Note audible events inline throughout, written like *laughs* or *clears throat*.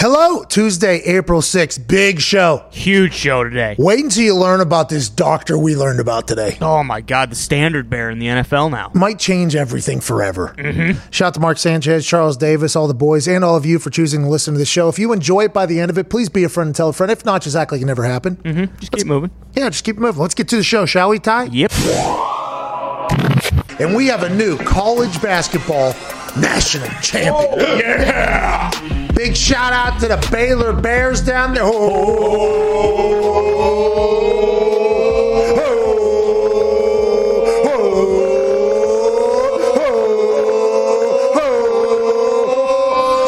Hello, Tuesday, April 6th. Big show. Huge show today. Wait until you learn about this doctor we learned about today. Oh my God, the standard bearer in the NFL now. Might change everything forever. Mm-hmm. Shout out to Mark Sanchez, Charles Davis, all the boys, and all of you for choosing to listen to the show. If you enjoy it by the end of it, please be a friend and tell a friend. If not, just act like it never happened. Mm-hmm. Just keep moving. Yeah, just keep moving. Let's get to the show, shall we, Ty? Yep. And we have a new college basketball national champion. Oh, yeah! Big shout out to the Baylor Bears down there. Oh.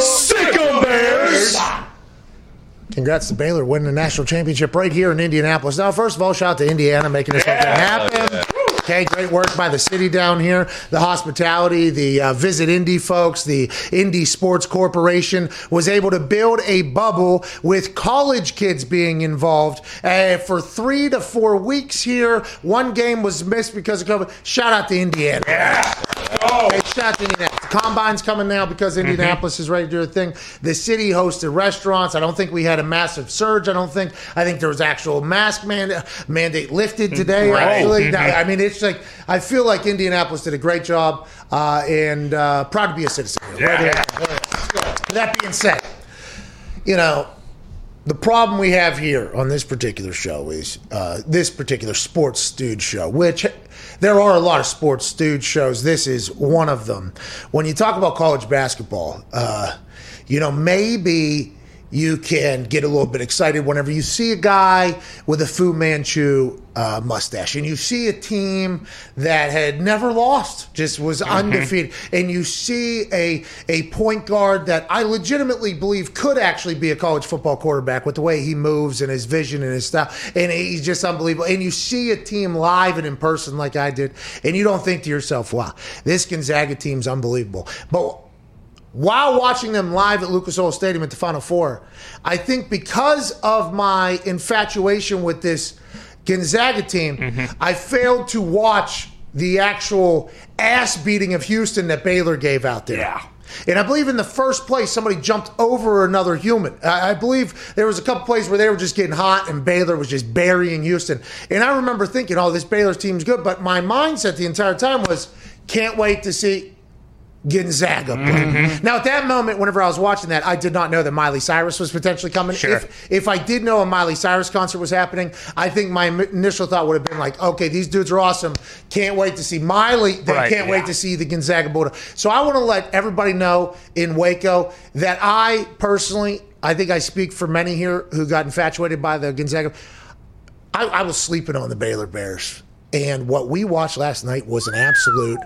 Sic 'em Bears! Congrats to Baylor winning the national championship right here in Indianapolis. Now, first of all, shout out to Indiana making this thing happen. Okay, great work by the city down here, the hospitality, the uh, Visit Indy folks, the Indy Sports Corporation was able to build a bubble with college kids being involved uh, for three to four weeks here. One game was missed because of COVID. Shout out to Indiana. Out to Indianapolis. The combine's coming now because Indianapolis is ready to do a thing. The city hosted restaurants. I don't think we had a massive surge. I don't think. I think there was actual mask mandate, mandate lifted today. Right. Actually, I mean, it's like I feel like Indianapolis did a great job, uh, and uh, proud to be a citizen. here. Right here. That being said, you know. The problem we have here on this particular show is uh, this particular sports dude show, which there are a lot of sports dude shows. This is one of them. When you talk about college basketball, uh, you know, maybe you can get a little bit excited whenever you see a guy with a Fu Manchu uh, mustache. And you see a team that had never lost, just was undefeated, and you see a a point guard that I legitimately believe could actually be a college football quarterback with the way he moves and his vision and his style, and he's just unbelievable. And you see a team live and in person like I did, and you don't think to yourself, "Wow, this Gonzaga team's unbelievable," but while watching them live at Lucas Oil Stadium at the Final Four, I think because of my infatuation with this Gonzaga team, mm-hmm. I failed to watch the actual ass beating of Houston that Baylor gave out there. Yeah. And I believe in the first place, somebody jumped over another human. I I believe there was a couple plays where they were just getting hot and Baylor was just burying Houston. And I remember thinking, oh, this Baylor team's good. But my mindset the entire time was, can't wait to see Gonzaga play. Mm-hmm. Now, at that moment, whenever I was watching that, I did not know that Miley Cyrus was potentially coming. Sure. If, if I did know a Miley Cyrus concert was happening, I think my initial thought would have been like, okay, these dudes are awesome. Can't wait to see Miley. Then Right, can't wait to see the Gonzaga Bulldogs. So I want to let everybody know in Waco that I personally, I think I speak for many here who got infatuated by the Gonzaga. I, I was sleeping on the Baylor Bears. And what we watched last night was an absolute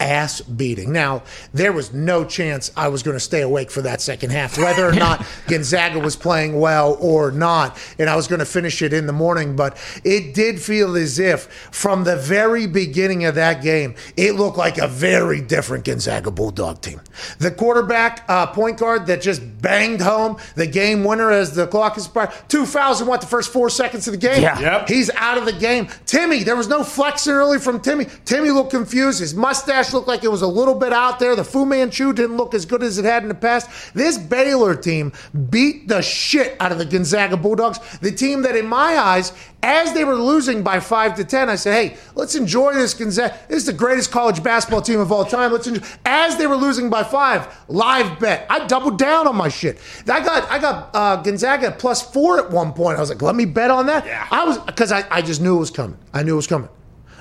ass beating. Now, there was no chance I was going to stay awake for that second half, whether or not *laughs* Gonzaga was playing well or not. And I was going to finish it in the morning. But it did feel as if from the very beginning of that game, it looked like a very different Gonzaga Bulldog team. The quarterback, uh, point guard that just banged home the game winner as the clock is two fouls in what the first four seconds of the game. Yeah. Yep. He's out of the game. Timmy, there was no flexing early from Timmy. Timmy looked confused. His mustache looked like it was a little bit out there. The Fu Manchu didn't look as good as it had in the past. This Baylor team beat the shit out of the Gonzaga Bulldogs. The team that, in my eyes, as they were losing by five to ten, I said, "Hey, let's enjoy this Gonzaga. This is the greatest college basketball team of all time. Let's enjoy." As they were losing by five, live bet. I doubled down on my shit. I got I got uh, Gonzaga plus four at one point. I was like, "Let me bet on that." Yeah. I was because I, I just knew it was coming. I knew it was coming.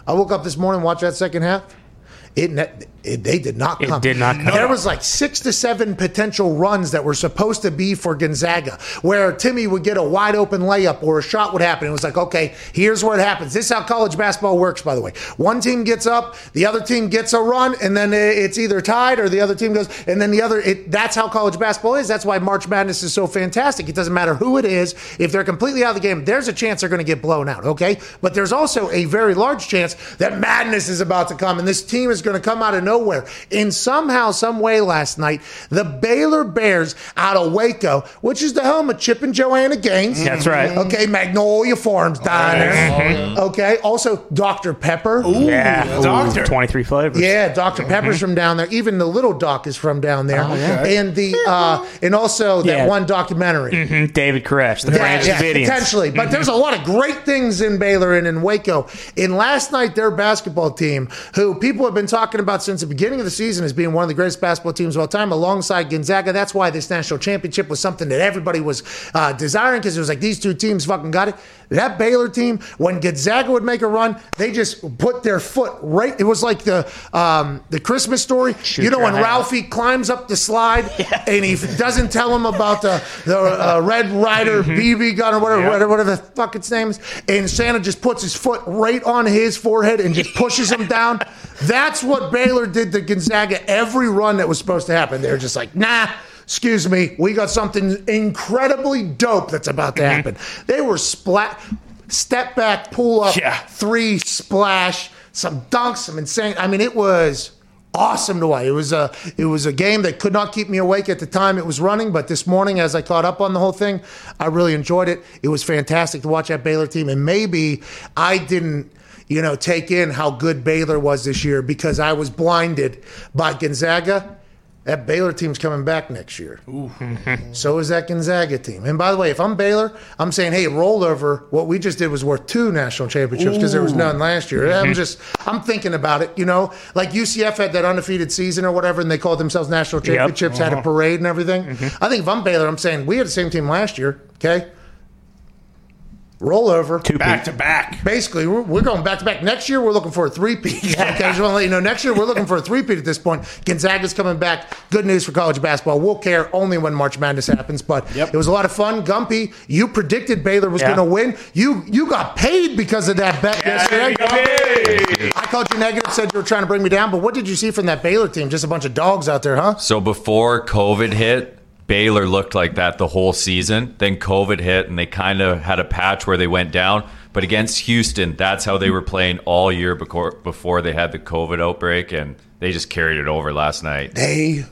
I woke up this morning, watched that second half. It, it they did not come. It did not come. There was like six to seven potential runs that were supposed to be for Gonzaga, where Timmy would get a wide open layup or a shot would happen. It was like, okay, here's what happens. This is how college basketball works, by the way. One team gets up, the other team gets a run, and then it's either tied or the other team goes, and then the other. It, that's how college basketball is. That's why March Madness is so fantastic. It doesn't matter who it is. If they're completely out of the game, there's a chance they're going to get blown out. Okay, but there's also a very large chance that madness is about to come, and this team is is going to come out of nowhere. And somehow, some way last night, the Baylor Bears out of Waco, which is the home of Chip and Joanna Gaines. That's right. Okay, Magnolia Farms down there. Okay, also Dr. Pepper. Yeah. Doctor. 23 flavors. Yeah, Dr. Pepper's from down there. Even the little doc is from down there. And the uh, and also that Yeah. one documentary. Mhm, David Koresh, the Yeah, Branch yeah, Davidians. potentially. But there's a lot of great things in Baylor and in Waco. In last night, their basketball team, who people have been talking about since the beginning of the season as being one of the greatest basketball teams of all time, alongside Gonzaga. That's why this national championship was something that everybody was uh, desiring because it was like these two teams fucking got it. That Baylor team, when Gonzaga would make a run, they just put their foot right. It was like the um, the Christmas story. you know when. Ralphie climbs up the slide *laughs* and he doesn't tell him about the the uh, Red Ryder BB gun or whatever, whatever whatever the fuck its name is, and Santa just puts his foot right on his forehead and just pushes him down. That's what Baylor did to Gonzaga every run that was supposed to happen. They're just like, nah. Excuse me, we got something incredibly dope that's about to mm-hmm. happen. They were splat, step back, pull up, Yeah. three splash, some dunks, some insane. I mean, it was awesome to watch. It was a it was a game that could not keep me awake at the time it was running, but this morning as I caught up on the whole thing, I really enjoyed it. It was fantastic to watch that Baylor team, and maybe I didn't. You know, take in how good Baylor was this year because I was blinded by Gonzaga. That Baylor team's coming back next year. So is that Gonzaga team. And by the way, if I'm Baylor, I'm saying, hey, rollover. What we just did was worth two national championships because there was none last year. I'm mm-hmm. just, I'm thinking about it. You know, like UCF had that undefeated season or whatever, and they called themselves national championships, had a uh-huh. parade and everything. Mm-hmm. I think if I'm Baylor, I'm saying we had the same team last year. Okay, rollover. Two Back to back. Basically, we're, we're going back to back. Next year, we're looking for a three-peat. *laughs* Okay, I just want to let you know, next year, we're looking for a three-peat at this point. Gonzaga's coming back. Good news for college basketball. We'll care only when March Madness happens, but Yep. it was a lot of fun. Gumpy, you predicted Baylor was Yeah. going to win. You you got paid because of that bet yesterday. Hey. I called you negative, said you were trying to bring me down, but what did you see from that Baylor team? Just a bunch of dogs out there, huh? So before COVID hit, Baylor looked like that the whole season. Then COVID hit, and they kind of had a patch where they went down. But against Houston, that's how they were playing all year before before they had the COVID outbreak, and they just carried it over last night. They,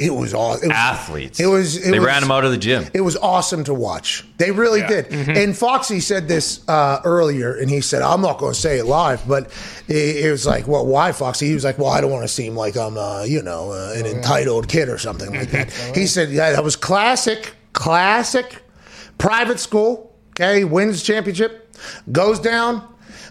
it was all it was, Athletes. It was. It they was, ran them out of the gym. It was awesome to watch. They really Yeah. did. And Foxy said this uh, earlier, and he said, "I'm not going to say it live, but it, it was like, well, why, Foxy?" He was like, "Well, I don't want to seem like I'm, uh, you know, uh, an entitled kid or something like that." He said, "Yeah, that was classic, classic, private school. Okay, wins championship, goes down."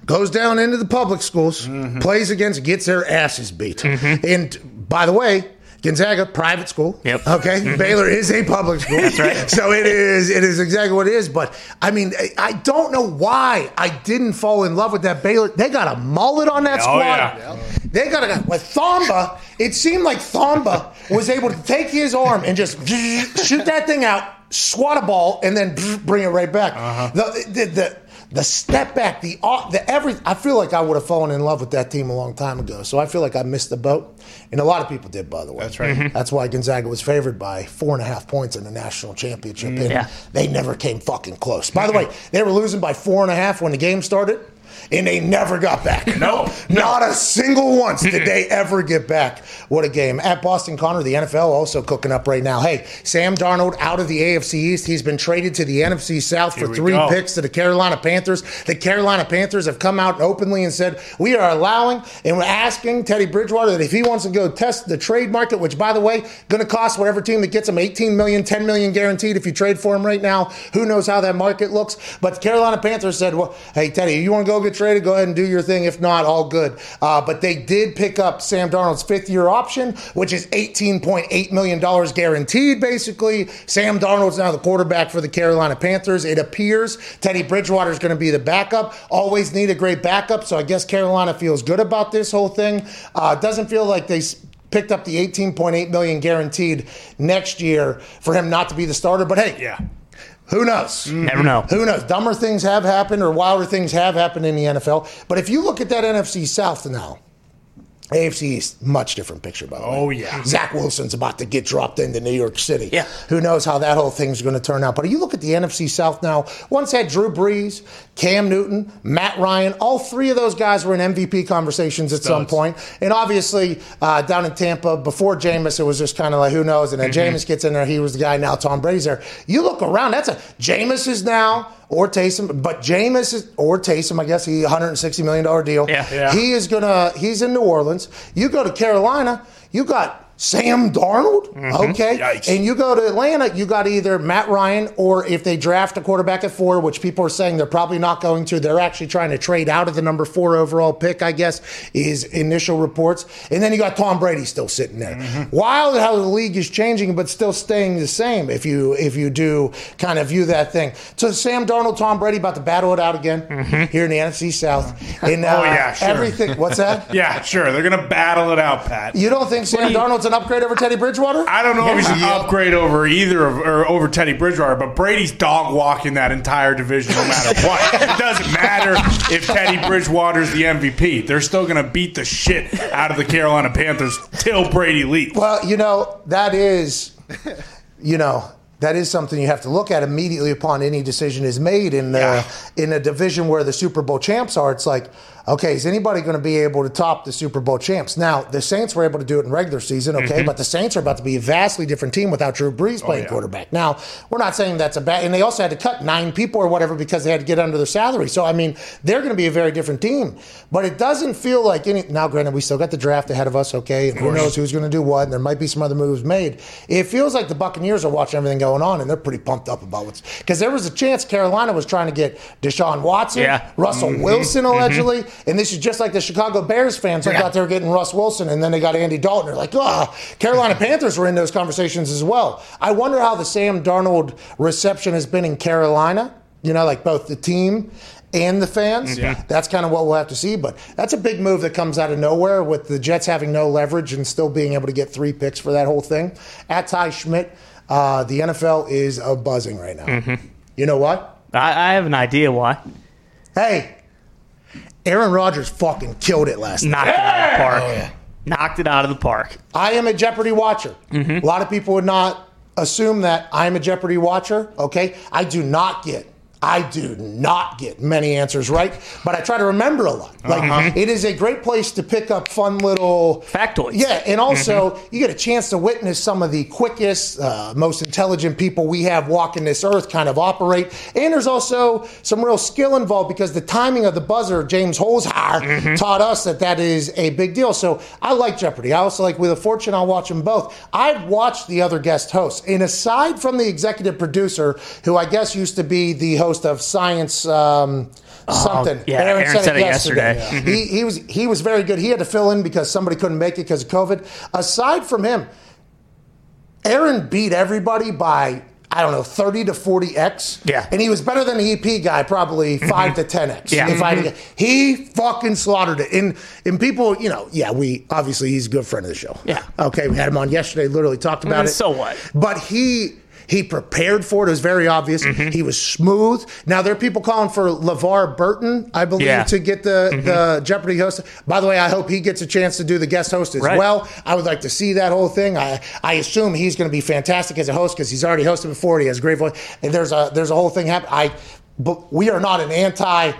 Goes down into the public schools, plays against, gets their asses beat. And by the way, Gonzaga, private school. Yep. Okay. Baylor is a public school. That's right. So it is it is exactly what it is. But I mean, I- I don't know why I didn't fall in love with that Baylor. They got a mullet on that Oh, squad. yeah. They got a with Thamba. It seemed like Thamba was able to take his arm and just *laughs* shoot that thing out, swat a ball, and then *laughs* bring it right back. Uh-huh. The, the, the the step back, the au- the every. I feel like I would have fallen in love with that team a long time ago. So I feel like I missed the boat, and a lot of people did, by the way. That's right. Mhm. That's why Gonzaga was favored by four and a half points in the national championship, and Yeah. they never came fucking close. By the way, they were losing by four and a half when the game started. And they never got back. *laughs* No, not a single once did they ever get back. What a game. At Boston Connor, the NFL also cooking up right now. Hey, Sam Darnold out of the AFC East. He's been traded to the NFC South for three go. picks to the Carolina Panthers. The Carolina Panthers have come out openly and said, we are allowing and we're asking Teddy Bridgewater that if he wants to go test the trade market, which by the way, going to cost whatever team that gets him 18 million, 10 million guaranteed if you trade for him right now. Who knows how that market looks? But the Carolina Panthers said, well, hey, Teddy, you want to go get traded? Go ahead and do your thing. If not, all good. Uh, but they did pick up Sam Darnold's fifth year option, which is $18.8 million guaranteed, basically. Sam Darnold's now the quarterback for the Carolina Panthers. It appears Teddy Bridgewater is going to be the backup. Always need a great backup, so I guess Carolina feels good about this whole thing. Uh, doesn't feel like they. Picked up the 18.8 million guaranteed next year for him not to be the starter, but hey, Yeah. Who knows? Mm-hmm. Never know. Who knows? Dumber things have happened or wilder things have happened in the NFL. But if you look at that NFC South now, AFC East, much different picture, by the way. Oh, yeah. Zach Wilson's about to get dropped into New York City. Yeah. Who knows how that whole thing's going to turn out. But you look at the NFC South now, once had Drew Brees, Cam Newton, Matt Ryan. All three of those guys were in MVP conversations at some point. And obviously, uh, down in Tampa, before Jameis, it was just kind of like, who knows? And then Jameis gets in there, he was the guy. Now Tom Brady's there. You look around, that's a Jameis is now. Or Taysom, but Jameis is, or Taysom, I guess he 160 million dollar deal. Yeah. Yeah. He is gonna. He's in New Orleans. You go to Carolina. You got Sam Darnold. Mm-hmm. Okay. Yikes. And you go to Atlanta. You got either Matt Ryan or if they draft a quarterback at four, which people are saying they're probably not going to. They're actually trying to trade out of the number four overall pick. I guess is initial reports. And then you got Tom Brady still sitting there. Mm-hmm. Wild how the league is changing, but still staying the same. If you if you do kind of view that thing. So Sam Darnold, Tom Brady about to battle it out again mm-hmm. here in the NFC South. *laughs* Oh, and uh, Oh, yeah, sure. everything. What's that? *laughs* Yeah, sure. They're gonna battle it out, Pat. You don't think Sam Darnold's an upgrade over Teddy Bridgewater? I don't know if he's an Yeah. upgrade over either of, or over Teddy Bridgewater, but Brady's dog walking that entire division no matter *laughs* what. it doesn't matter if Teddy Bridgewater's the MVP. They're still going to beat the shit out of the Carolina Panthers till Brady leaves. Well, you know, that is, you know, that is something you have to look at immediately upon any decision is made in the Yeah. in a division where the Super Bowl champs are. It's like, okay, is anybody going to be able to top the Super Bowl champs? Now, the Saints were able to do it in regular season, okay, mm-hmm. but the Saints are about to be a vastly different team without Drew Brees oh, playing yeah. quarterback. Now, we're not saying that's a bad, and they also had to cut nine people or whatever because they had to get under their salary. So, I mean, they're going to be a very different team. But it doesn't feel like any. Now, granted, we still got the draft ahead of us, okay, and who knows who's going to do what, and there might be some other moves made. It feels like the Buccaneers are watching everything going on, and they're pretty pumped up about what's because there was a chance Carolina was trying to get Deshaun Watson, Yeah. Russell mm-hmm. Wilson mm-hmm. allegedly, and this is just like the Chicago Bears fans who Yeah. thought they were getting Russ Wilson, and then they got Andy Dalton. They're like, ah, Carolina *laughs* Panthers were in those conversations as well. I wonder how the Sam Darnold reception has been in Carolina. You know, like both the team and the fans. Yeah. That's kind of what we'll have to see. But that's a big move that comes out of nowhere with the Jets having no leverage and still being able to get three picks for that whole thing. At Ty Schmit, uh, the NFL is a buzzing right now. You know what? I, I have an idea why. Hey, Aaron Rodgers fucking killed it last night. Knocked it out of the park. Oh, Knocked it out of the park. I am a Jeopardy watcher. Mm-hmm. A lot of people would not assume that I'm a Jeopardy watcher. Okay, I do not get. I do not get many answers right, but I try to remember a lot. Like Uh-huh. it is a great place to pick up fun little Factoids. Yeah, and also Mm-hmm. you get a chance to witness some of the quickest, uh, most intelligent people we have walking this earth kind of operate. And there's also some real skill involved because the timing of the buzzer, James Holzhauer, Mm-hmm. taught us that that is a big deal. So I like Jeopardy. I also like Wheel of Fortune. I'll watch them both. I've watched the other guest hosts, and aside from the executive producer, who I guess used to be the host of Science. Um, oh, Something. Oh, yeah, Aaron said it yesterday. Mm-hmm. He, he was he was very good. He had to fill in because somebody couldn't make it because of COVID. Aside from him, Aaron beat everybody by I don't know thirty to forty x. Yeah. and he was better than the EP guy, probably mm-hmm. 5 to ten x. Yeah. if I mm-hmm. to get- he fucking slaughtered it. And and people, you know, yeah, we obviously he's a good friend of the show. Yeah. okay, we had him on yesterday. Literally talked about And it. so what? But he. He prepared for it. It was very obvious. Mm-hmm. He was smooth. Now there are people calling for LeVar Burton, I believe, Yeah. to get the, the Jeopardy host. By the way, I hope he gets a chance to do the guest host as Right. well. I would like to see that whole thing. I, I assume he's going to be fantastic as a host because he's already hosted before. He has a great voice. And there's a there's a whole thing happening. I but we are not an anti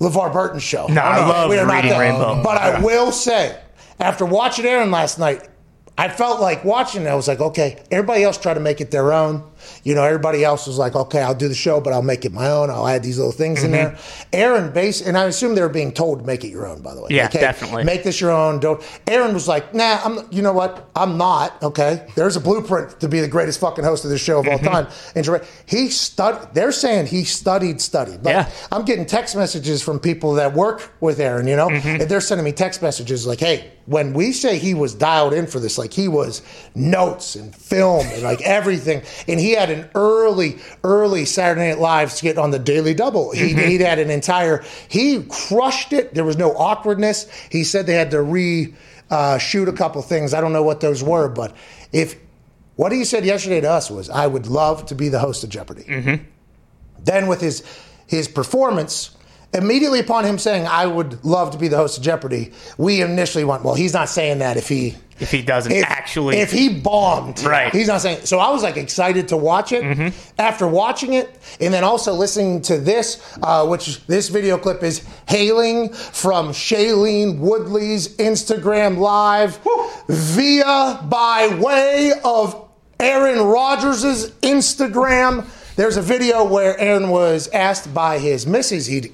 LeVar Burton show. No, I love we are not that. Rainbow. But I will say, after watching Aaron last night, I felt like watching it. I was like, okay, everybody else tried to make it their own. You know, everybody else was like, okay, I'll do the show, but I'll make it my own. I'll add these little things in mm-hmm. there. Aaron, base, and I assume they were being told to make it your own. By the way, Yeah, definitely. Make this your own. Don't. Aaron was like, nah, I'm. You know what? I'm not. Okay, there's a blueprint to be the greatest fucking host of this show of all mm-hmm. time. And he studied. They're saying he studied, studied. But Yeah. I'm getting text messages from people that work with Aaron. You know, mm-hmm. and they're sending me text messages like, hey, when we say he was dialed in for this, like he was notes and film and like everything, and he had an early, early Saturday Night Live skit on the Daily Double. He he had an entire. He crushed it. There was no awkwardness. He said they had to re uh, shoot a couple things. I don't know what those were, but if what he said yesterday to us was, I would love to be the host of Jeopardy. Then with his his performance immediately upon him saying, I would love to be the host of Jeopardy, we initially went, well, he's not saying that if he. If he doesn't if, actually. If he bombed. Right. He's not saying. So I was like excited to watch it. Mm-hmm. After watching it, and then also listening to this, uh, which this video clip is hailing from Shailene Woodley's Instagram Live via by way of Aaron Rodgers' Instagram. There's a video where Aaron was asked by his missus, he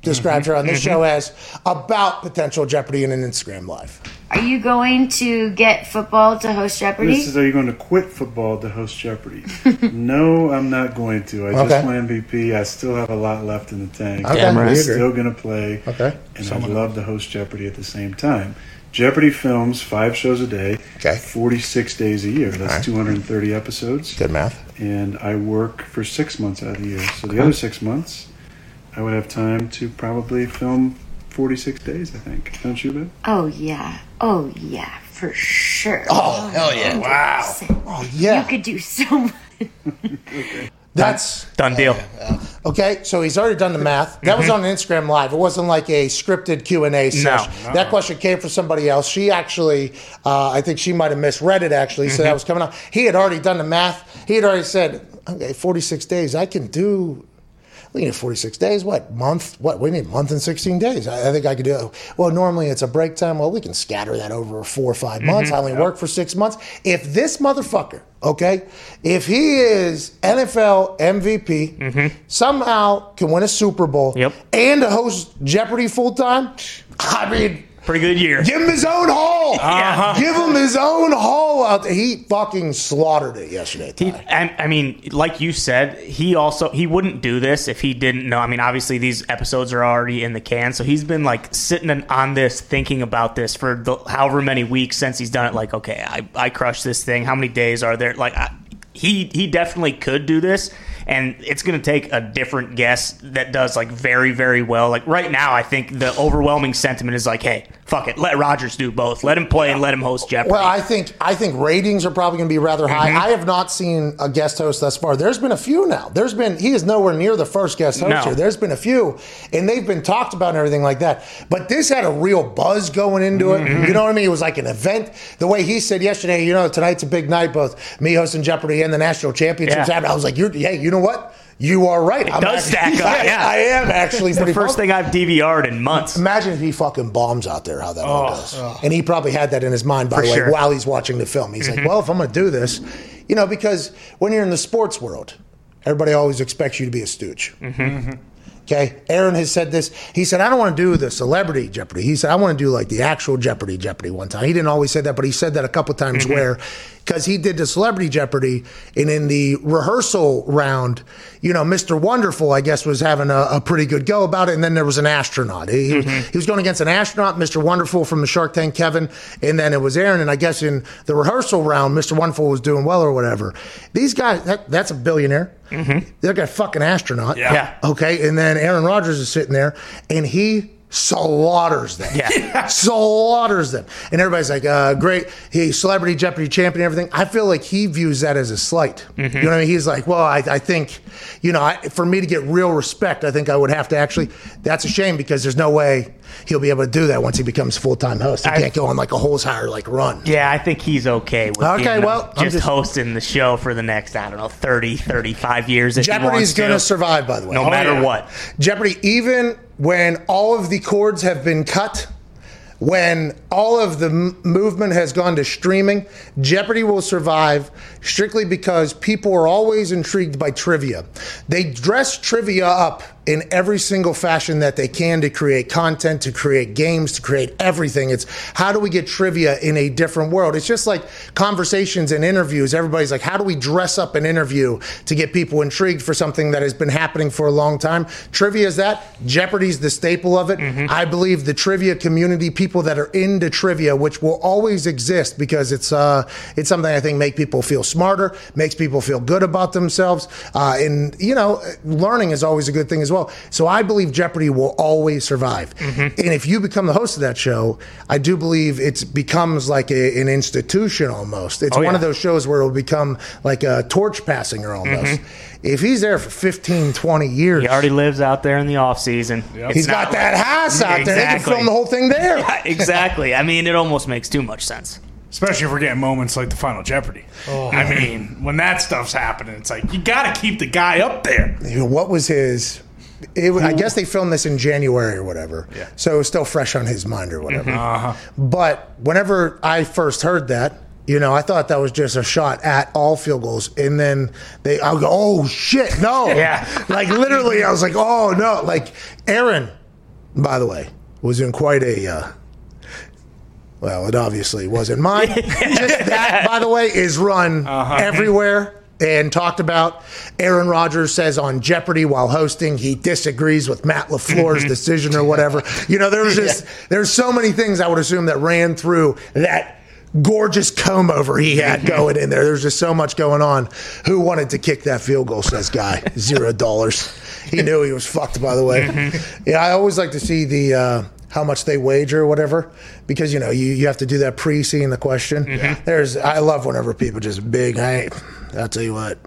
described mm-hmm. her on this mm-hmm. show as about potential Jeopardy in an Instagram Live. Are you going to get football to host Jeopardy? This is are you going to quit football to host Jeopardy? *laughs* no, I'm not going to. I Okay. just won MVP. I still have a lot left in the tank. Okay, I'm we agree. still going to play. Okay. And I'd love to host Jeopardy at the same time. Jeopardy films five shows a day, Okay. 46 days a year. That's right. 230 episodes. Good math. And I work for six months out of the year. So the other six months, I would have time to probably film 46 days, I think. Don't you, Ben? oh yeah. Oh yeah, for sure. Oh, Hell yeah. wow. Oh, yeah. You could do so *laughs* much. That's Done deal. okay. So he's already done the math. That was on Instagram Live. It wasn't like a scripted Q and A session. That question came from somebody else. She actually, uh, I think she might have misread it. Actually, so that was coming out. He had already done the math. He had already said, "Okay, forty-six days. I can do." We need 46 days. What month? What we need? Month and 16 days. I, I think I could do. it. Well, normally it's a break time. Well, we can scatter that over four or 5 months. Mm-hmm. I only work for six months. If this motherfucker, okay, if he is NFL MVP, mm-hmm. somehow can win a Super Bowl, Yep. and host Jeopardy full time, I mean. Pretty good year. Give him his own haul. *laughs* Uh-huh. Give him his own haul. out there. He fucking slaughtered it yesterday. He, and I mean, like you said, he also he wouldn't do this if he didn't know. I mean, obviously these episodes are already in the can, so he's been like sitting on this, thinking about this for the, however many weeks since he's done it. Like, okay, I I crushed this thing. How many days are there? Like, I, he he definitely could do this. And it's going to take a different guest that does like very, very well. Like right now, I think the overwhelming sentiment is like, "Hey, fuck it, let Rodgers do both. Let him play and let him host Jeopardy." Well, I think I think ratings are probably going to be rather high. Mm-hmm. I have not seen a guest host thus far. There's been a few now. There's been he is nowhere near the first guest host No. here. There's been a few, and they've been talked about and everything like that. But this had a real buzz going into Mm-hmm. it. You know what I mean? It was like an event. The way he said yesterday, you know, tonight's a big night, both me hosting Jeopardy and the national championships. Yeah. happening. I was like, you're, hey, you know what? You are right. It does stack up, *laughs* yeah. I am actually it's the first pumped. thing I've DVR'd in months. Imagine if he fucking bombs out there, how that all goes. And he probably had that in his mind, by For the way, sure. Mm-hmm. while he's watching the film. He's like, well, if I'm going to do this, you know, because when you're in the sports world, everybody always expects you to be a stooge. Mm-hmm. Okay. Aaron has said this. He said, I don't want to do the celebrity Jeopardy. He said, I want to do like the actual Jeopardy Jeopardy one time. He didn't always say that, but he said that a couple times Mm-hmm. where, because he did the celebrity Jeopardy, and in the rehearsal round, you know, Mr. Wonderful, I guess, was having a, a pretty good go about it. And then there was an astronaut. He, Mm-hmm. he was going against an astronaut, Mr. Wonderful from the Shark Tank, Kevin, and then it was Aaron. And I guess in the rehearsal round, Mr. Wonderful was doing well or whatever. These guys, that, that's a billionaire. They're got a fucking astronaut. Mm-hmm. Yeah. Okay. And then Aaron Rodgers is sitting there and he slaughters them. Yeah. *laughs* slaughters them. And everybody's like, uh, great. He's celebrity Jeopardy champion everything. I feel like he views that as a slight. Mm-hmm. You know what I mean? He's like, well, I, I think, you know, I, for me to get real respect, I think I would have to actually, that's a shame because there's no way he'll be able to do that once he becomes full time host. He I- can't go on like a Holzhauer like run. Yeah, I think he's okay with Okay, well, just, just- hosting the show for the next, I don't know, 30, 35 years Jeopardy's going to. survive, by the way. no oh, matter yeah. what. Jeopardy, even when all of the cords have been cut, when all of the m- movement has gone to streaming, Jeopardy will survive strictly because people are always intrigued by trivia. They dress trivia up in every single fashion that they can to create content, to create games, to create everything. It's how do we get trivia in a different world? It's just like conversations and interviews. Everybody's like, how do we dress up an interview to get people intrigued for something that has been happening for a long time? Trivia is that. Jeopardy's the staple of it. I believe the trivia community, people that are into trivia, which will always exist because it's uh, it's something I think make people feel smarter, makes people feel good about themselves, uh, and you know, learning is always a good thing as as well. So I believe Jeopardy will always survive. Mm-hmm. And if you become the host of that show, I do believe it becomes like a, an institution almost. It's Oh, one yeah. of those shows where it'll become like a torch passing or almost. If he's there for 15, 20 years, Mm-hmm. He already lives out there in the off season. It's he's not got that house out there. They can Exactly. film the whole thing there. *laughs* like- exactly. I mean, it almost makes too much sense. Especially if we're getting moments like the Final Jeopardy. I mean, when that stuff's happening, it's like you got to keep the guy up there. What was his? It, I guess they filmed this in January or whatever, Yeah. so it was still fresh on his mind or whatever. Uh-huh. But whenever I first heard that, you know, I thought that was just a shot at all field goals, and then they, I go, "Oh shit, no!" *laughs* Yeah. like literally, I was like, "Oh no!" Like Aaron, by the way, was in quite a. Uh, well, it obviously wasn't mine. *laughs* Just that, by the way, is run everywhere and talked about. Aaron Rodgers says on Jeopardy while hosting he disagrees with Matt LaFleur's *laughs* decision or whatever. You know, there was just there's so many things I would assume that ran through that gorgeous comb over he had mm-hmm. going in there. There's just so much going on. Who wanted to kick that field goal? Says guy. Zero dollars. He knew he was fucked. By the way, mm-hmm. yeah. I always like to see the. Uh, how much they wager or whatever, because you know you, you have to do that pre seeing the question. Mm-hmm. There's I love whenever people just big. Hey, I'll tell you what,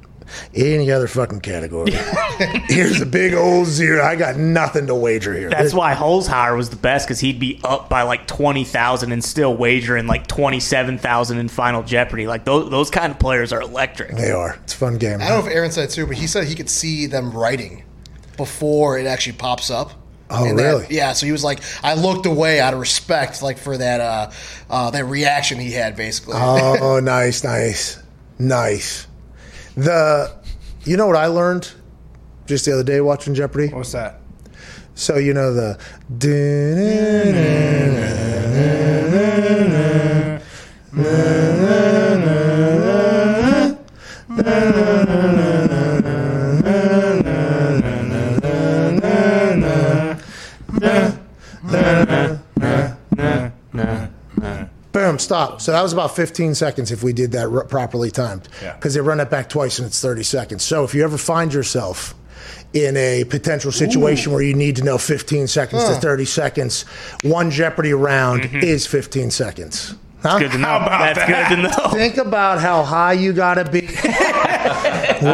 any other fucking category. *laughs* Here's a big old zero. I got nothing to wager here. That's why Holzhauer was the best because he'd be up by like twenty thousand and still wagering like twenty seven thousand in Final Jeopardy. Like those those kind of players are electric. they are. It's a fun game. I don't know if Aaron said it too, but he said he could see them writing before it actually pops up. Oh, And that- really? yeah. So he was like, I looked away out of respect, like for that uh, uh, that reaction he had, basically. Oh, *laughs* nice, nice, nice. The, you know what I learned just the other day watching Jeopardy. What's that? So you know the. Boom, stop. So that was about 15 seconds if we did that r- properly timed. Yeah. Because they run it back twice and it's 30 seconds. So if you ever find yourself in a potential situation where you need to know 15 seconds to 30 seconds, one Jeopardy round mm-hmm. is 15 seconds. Huh? Good to know. That's that? good to know. Think about how high you got to be *laughs*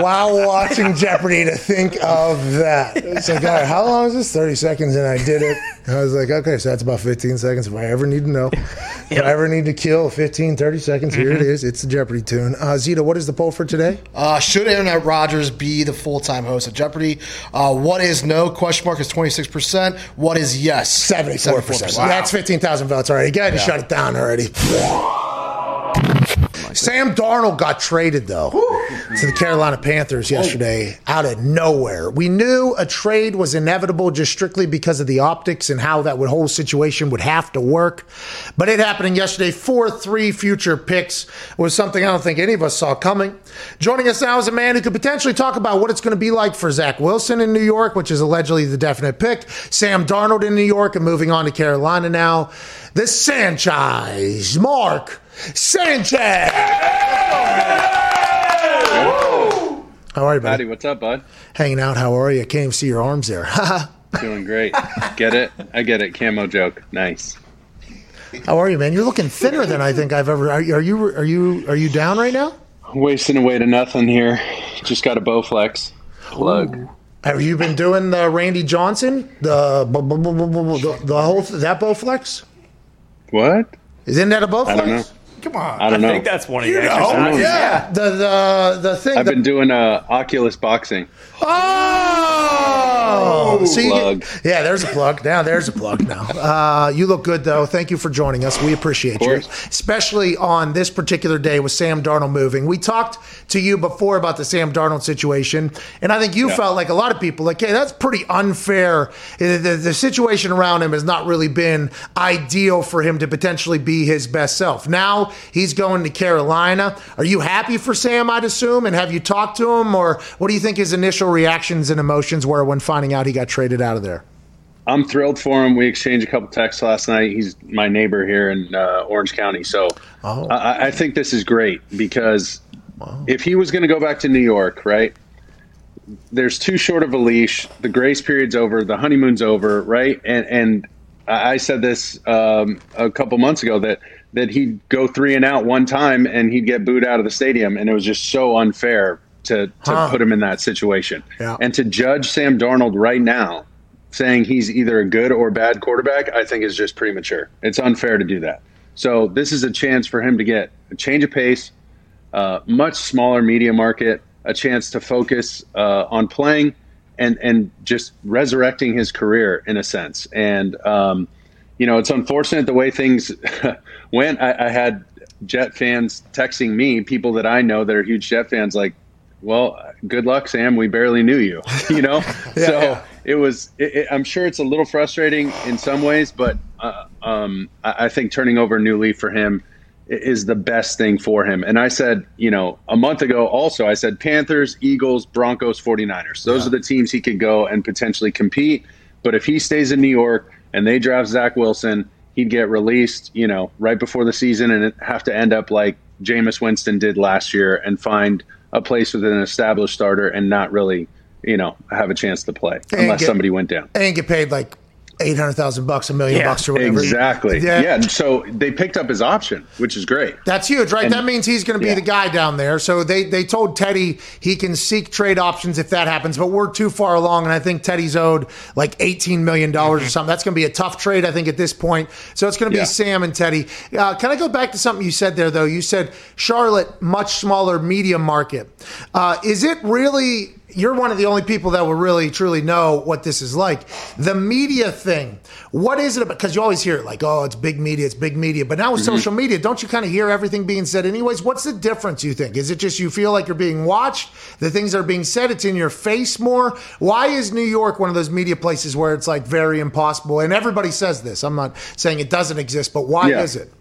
while watching Jeopardy to think of that. It's like, all right, how long is this? 30 seconds, and I did it. I was like, okay, so that's about 15 seconds. If I ever need to know, if I ever need to kill 15, 30 seconds, here it is. It's the Jeopardy tune. Uh, Zita, what is the poll for today? Uh, should Internet Rodgers be the full time host of Jeopardy? Uh, what is no? Question mark is twenty six percent. What is yes? 74%. 74%. That's 15,000 votes already. Go ahead and shut it down already. Sam Darnold got traded, though, to the Carolina Panthers yesterday out of nowhere. We knew a trade was inevitable just strictly because of the optics and how that whole situation would have to work. But it happening yesterday. Four, three future picks was something I don't think any of us saw coming. Joining us now is a man who could potentially talk about what it's going to be like for Zach Wilson in New York, which is allegedly the definite pick. Sam Darnold in New York and moving on to Carolina now. The Sanchez, Mark Sanchez. How are you, Patty, buddy? what's up, bud? Hanging out. How are you? I can't even see your arms there. *laughs* Doing great. Get it? I get it. Camo joke. Nice. How are you, man? You're looking thinner than I think I've ever. Are, are you? Are you? Are you down right now? Wasting away to nothing here. Just got a Bowflex plug. Have you been doing the Randy Johnson, the the, the whole that Bowflex? What? Isn't that a Bowflex? I don't know. Come on. I don't I know. think that's one of You your know, exercises. yeah. The the the thing. I've the- been doing uh, Oculus boxing. Oh, so you Plug. yeah, there's a plug. Now there's a plug. Now uh, you look good though. Thank you for joining us. We appreciate you, especially on this particular day with Sam Darnold moving. We talked to you before about the Sam Darnold situation, and I think you felt like a lot of people like, hey, that's pretty unfair. The, the, the situation around him has not really been ideal for him to potentially be his best self. Now he's going to Carolina. Are you happy for Sam? I'd assume, and have you talked to him, or what do you think his initial reactions and emotions were when finding out he got traded out of there? I'm thrilled for him. We exchanged a couple texts last night. He's my neighbor here in uh, Orange County, so Oh. I, I think this is great because if he was going to go back to New York, right, there's too short of a leash. The grace period's over. The honeymoon's over, right? And and I said this um, a couple months ago that that he'd go three and out one time and he'd get booed out of the stadium, and it was just so unfair to to Huh. put him in that situation. Yeah. And to judge Sam Darnold right now, saying he's either a good or bad quarterback, I think is just premature. It's unfair to do that. So this is a chance for him to get a change of pace, uh, much smaller media market, a chance to focus uh, on playing and and just resurrecting his career in a sense. And um, you know, it's unfortunate the way things *laughs* went. I, I had Jet fans texting me, people that I know that are huge Jet fans, like, "Well, good luck, Sam. We barely knew you." *laughs* you know, so yeah. it was. It, it, I'm sure it's a little frustrating in some ways, but uh, um, I, I think turning over a new leaf for him is the best thing for him. And I said, you know, a month ago also, I said Panthers, Eagles, Broncos, 49ers. Those are the teams he could go and potentially compete. But if he stays in New York and they draft Zach Wilson, he'd get released, you know, right before the season and have to end up like Jameis Winston did last year and find a place with an established starter and not really, you know, have a chance to play unless get- somebody went down. and get paid like eight hundred thousand bucks, a million Yeah, bucks, or whatever. Exactly. Yeah. Yeah. So they picked up his option, which is great. That's huge, right? And- that means he's going to be yeah. the guy down there. So they, they told Teddy he can seek trade options if that happens, but we're too far along, and I think Teddy's owed like $18 million or something. That's going to be a tough trade, I think, at this point. So it's going to be Yeah. Sam and Teddy. Uh, can I go back to something you said there, though? You said Charlotte, much smaller media market. Uh, is it really. You're one of the only people that will really truly know what this is like. The media thing, what is it about? Because you always hear it like, oh, it's big media, it's big media. But now with social media, don't you kind of hear everything being said anyways? What's the difference, you think? Is it just you feel like you're being watched? The things that are being said, it's in your face more? Why is New York one of those media places where it's like very impossible? And everybody says this. I'm not saying it doesn't exist, but why Yeah. is it?